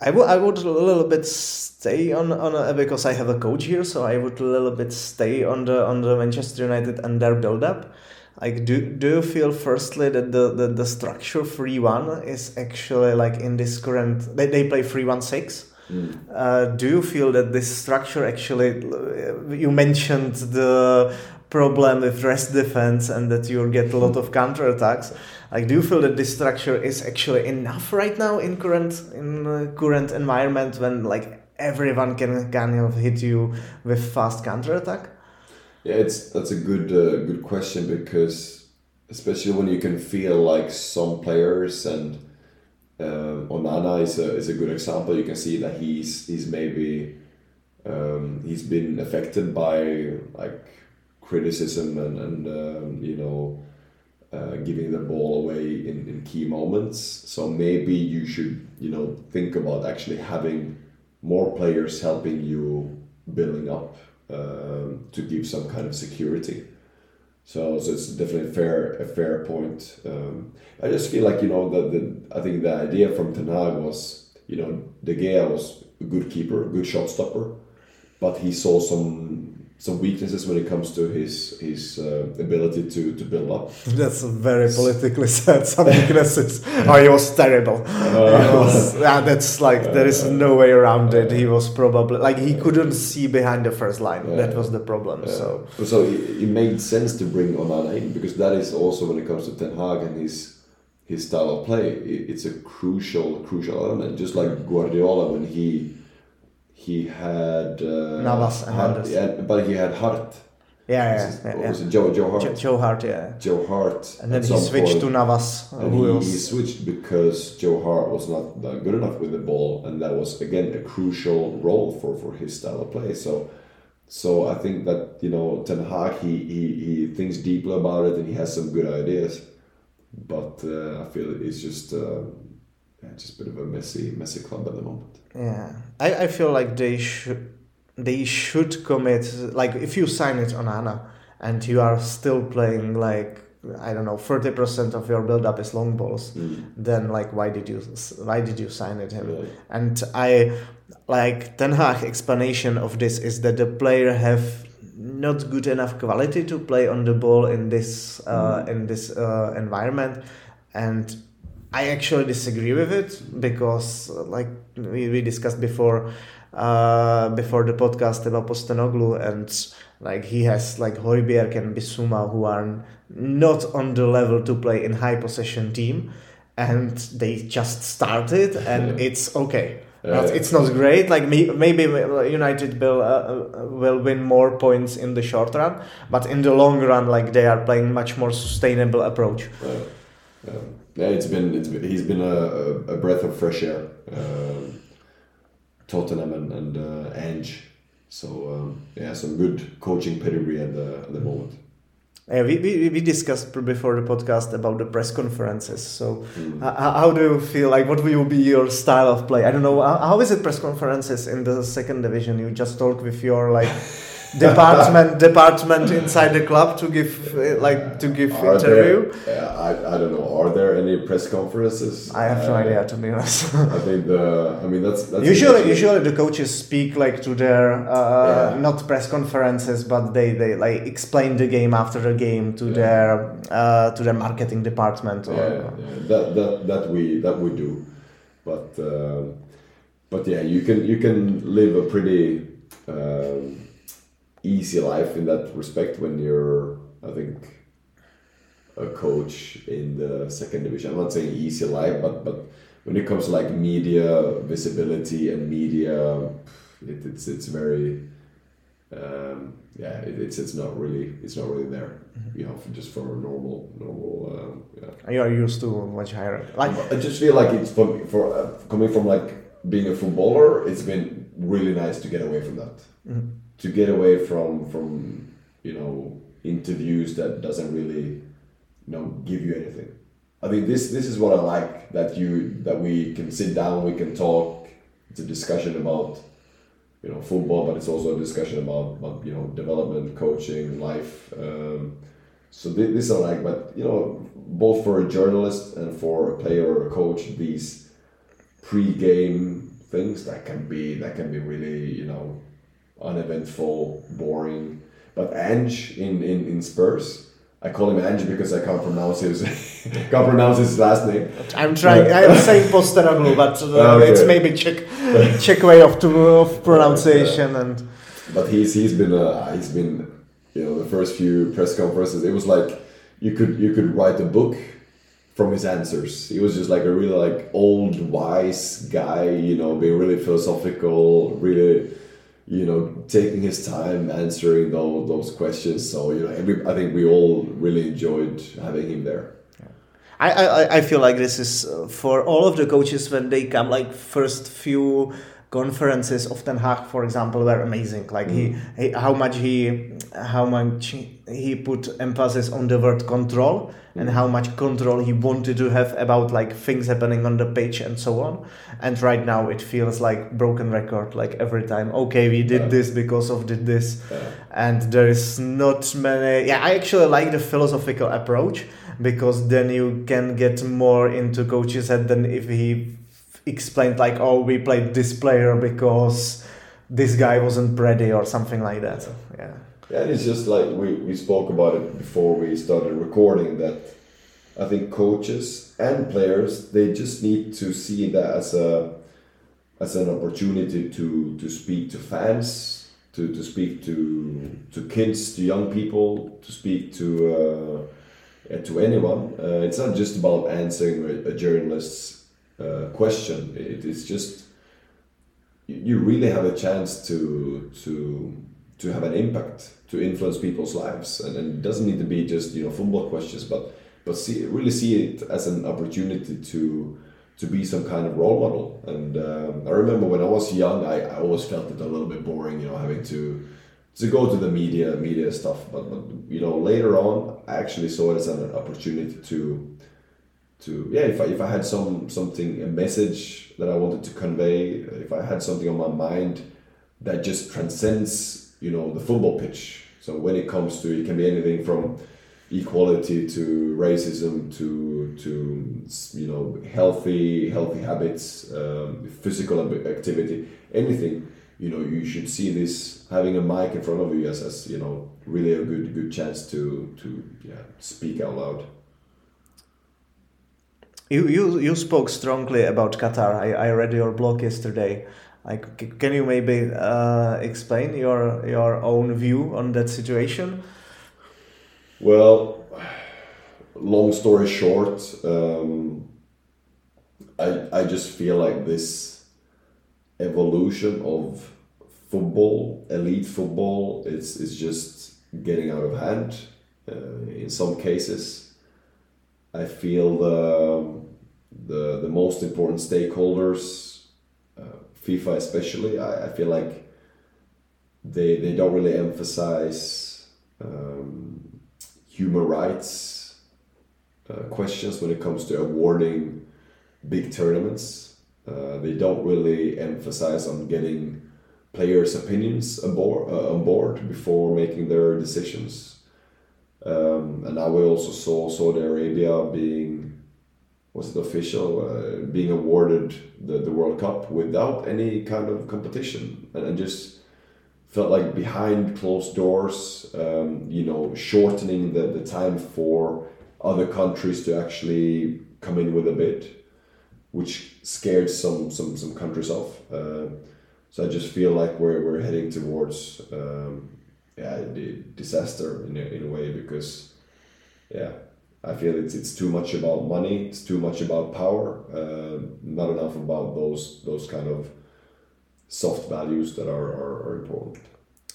I would I would a little bit stay on on a, because I have a coach here, so I would a little bit stay on the on the Manchester United and their build up. Like do do you feel firstly that the the, the structure three one is actually like in this current they, they play three one six. Uh, do you feel that this structure actually you mentioned the problem with rest defense and that you get a lot of counterattacks. like do you feel that this structure is actually enough right now in current in uh, current environment when like everyone can kind of hit you with fast counterattack? yeah it's that's a good uh, good question because especially when you can feel like some players and uh, Onana is a, is a good example. You can see that he's he's maybe um, he's been affected by like criticism and and um, you know uh, giving the ball away in, in key moments. So maybe you should you know think about actually having more players helping you building up um, to give some kind of security. So, so it's definitely a fair a fair point. Um, I just feel like you know that the I think the idea from Ten Hag was you know De Gea was a good keeper, good shot stopper, but he saw some some weaknesses when it comes to his his uh, ability to, to build up. That's very politically said. Some weaknesses. oh, he was terrible. Uh, was, yeah, that's like uh, there is no way around it. He was probably like he couldn't see behind the first line. That was the problem. So so it, it, made sense to bring Onana in because that is also when it comes to Ten Hag and his his style of play. It, it's a crucial crucial element. Just like Guardiola when he he had uh, Navas and Hart, yeah, but he had Hart. Yeah, yeah, yeah, yeah. Was it Joe Joe Hart? Joe, Joe Hart, yeah. Joe Hart. And then he switched point, to Navas. And he, he, switched because Joe Hart was not good enough with the ball, and that was again a crucial role for, for his style of play. So, so I think that you know Ten Hag he he, he thinks deeply about it and he has some good ideas, but uh, I feel it's just. Uh, just a bit of a messy, messy club at the moment. Yeah, I, I feel like they should they should commit like if you sign it Onana and you are still playing like I don't know thirty percent of your build up is long balls, mm. then like why did you why did you sign it him? Really? And I like Ten Hag explanation of this is that the player have not good enough quality to play on the ball in this uh, mm. in this uh, environment and I actually disagree with it because, like we, we discussed before, uh, before the podcast about Postecoglou, and like he has like Højbjerg and Bissouma who are not on the level to play in high possession team, and they just started, and yeah. it's okay. Uh, it's not great. Like maybe United will uh, will win more points in the short run, but in the long run, like they are playing much more sustainable approach. Yeah yeah, it's been it's been, he's been a, a, breath of fresh air. Uh, Tottenham and and uh, Ange, so um, yeah, some good coaching pedigree at the at the moment. Yeah, we, we, we discussed before the podcast about the press conferences. So, mm. uh, how do you feel? Like, what will be your style of play? I don't know. How, how is it press conferences in the second division? You just talk with your like department department inside the club to give like to give are interview? there, I, I don't know are there any press conferences? I have no uh, idea to be honest. I think the i mean that's, that's usually usually the coaches speak like to their uh, yeah. not press conferences but they they like explain the game after the game to yeah. their uh, to their marketing department or, yeah, that that that we that we do. But uh, but yeah you can you can live a pretty um, easy life in that respect when you're, I think, a coach in the second division. I'm not saying easy life, but but when it comes to like media visibility and media, it, it's it's very. Um, yeah, it, it's it's not really it's not really there. Mm-hmm. You know, for just for a normal normal. Um, yeah. You are used to much higher. Like I just feel like it's for for uh, coming from like being a footballer. It's been really nice to get away from that. Mm-hmm to get away from from you know interviews that doesn't really you know give you anything. I think this this is what I like that you that we can sit down, we can talk. It's a discussion about you know football, but it's also a discussion about, about you know development, coaching, life. Um, so this, this I like, but you know both for a journalist and for a player or a coach, these pre-game things that can be that can be really you know uneventful, boring. But Ange in, in, in Spurs, I call him Ange because I can't pronounce his can't pronounce his last name. I'm trying. I'm saying Posteroglu, but uh, okay. it's maybe Czech Czech way of to, of pronunciation and. But he's he's been uh, he's been you know the first few press conferences it was like you could you could write a book from his answers. He was just like a really like old wise guy, you know, being really philosophical, really you know taking his time answering those, those questions. So you know, every I think we all really enjoyed having him there. I, I, I feel like this is uh, for all of the coaches when they come like first few conferences of Ten Hag, for example, were amazing. Like mm. he, he, how much he, how much he put emphasis on the word control. And how much control he wanted to have about like things happening on the pitch and so on. And right now it feels like broken record. Like every time, okay, we did yeah. this because of did this, yeah. and there is not many. Yeah, I actually like the philosophical approach because then you can get more into coach's head than if he explained like, oh, we played this player because this guy wasn't ready or something like that. Yeah. Yeah, and it's just like we, we spoke about it before we started recording that I think coaches and players they just need to see that as a as an opportunity to to speak to fans, to, to speak to to kids, to young people, to speak to uh, to anyone. Uh, it's not just about answering a, a journalist's uh, question. It is just you really have a chance to to to have an impact to influence people's lives, and, and it doesn't need to be just you know football questions, but but see really see it as an opportunity to to be some kind of role model. And um, I remember when I was young, I, I always felt it a little bit boring, you know, having to to go to the media media stuff. But, but you know, later on, I actually saw it as an opportunity to to yeah if I, if I had some something a message that I wanted to convey if I had something on my mind that just transcends you know the football pitch so when it comes to it can be anything from equality to racism to to you know healthy healthy habits um, physical activity anything you know you should see this having a mic in front of you as, as you know really a good good chance to to yeah speak out loud you, you, you spoke strongly about Qatar. I, I read your blog yesterday. Like, can you maybe uh, explain your your own view on that situation? Well, long story short, um, I I just feel like this evolution of football, elite football, is is just getting out of hand. Uh, in some cases, I feel the the the most important stakeholders, FIFA especially, I, I feel like they they don't really emphasize um, human rights uh, questions when it comes to awarding big tournaments. Uh, they don't really emphasize on getting players' opinions on board, uh, on board before making their decisions. Um, and now we also saw Saudi Arabia being was it official uh, being awarded the, the World Cup without any kind of competition and, and just felt like behind closed doors, um, you know, shortening the, the time for other countries to actually come in with a bid, which scared some some some countries off. Uh, so I just feel like we're, we're heading towards um, yeah disaster in a, in a way because yeah I feel it's it's too much about money. It's too much about power. Uh, not enough about those those kind of soft values that are are, are important.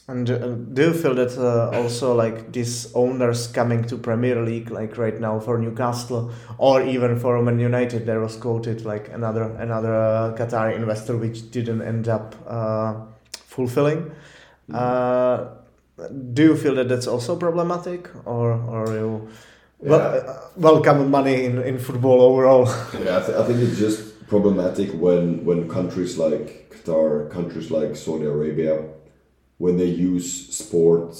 And uh, do you feel that uh, also like these owners coming to Premier League, like right now for Newcastle or even for Man United, there was quoted like another another uh, Qatari investor which didn't end up uh, fulfilling. Mm do you feel that that's also problematic, or or you well, uh, welcome money in, in football overall? yeah, I, th- I think it's just problematic when when countries like Qatar, countries like Saudi Arabia, when they use sport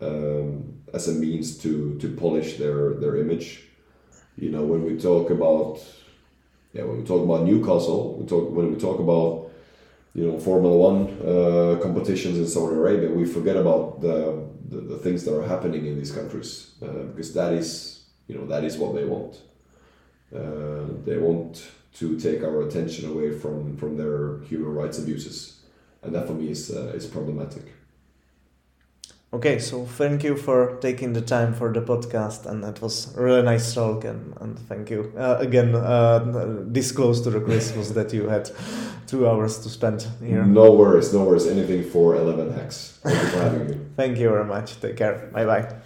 um, as a means to to polish their their image. You know, when we talk about yeah, when we talk about Newcastle, we talk when we talk about you know Formula One uh, competitions in Saudi Arabia, we forget about the, the, the things that are happening in these countries uh, because that is you know that is what they want. Uh, they want to take our attention away from from their human rights abuses, and that for me is uh, is problematic. Okay, so thank you for taking the time for the podcast, and it was a really nice talk, and, and thank you uh, again. Uh, this close to the Christmas that you had two hours to spend here. No worries, no worries. Anything for Eleven Hacks. Thank you for having me. thank you very much. Take care. Bye bye.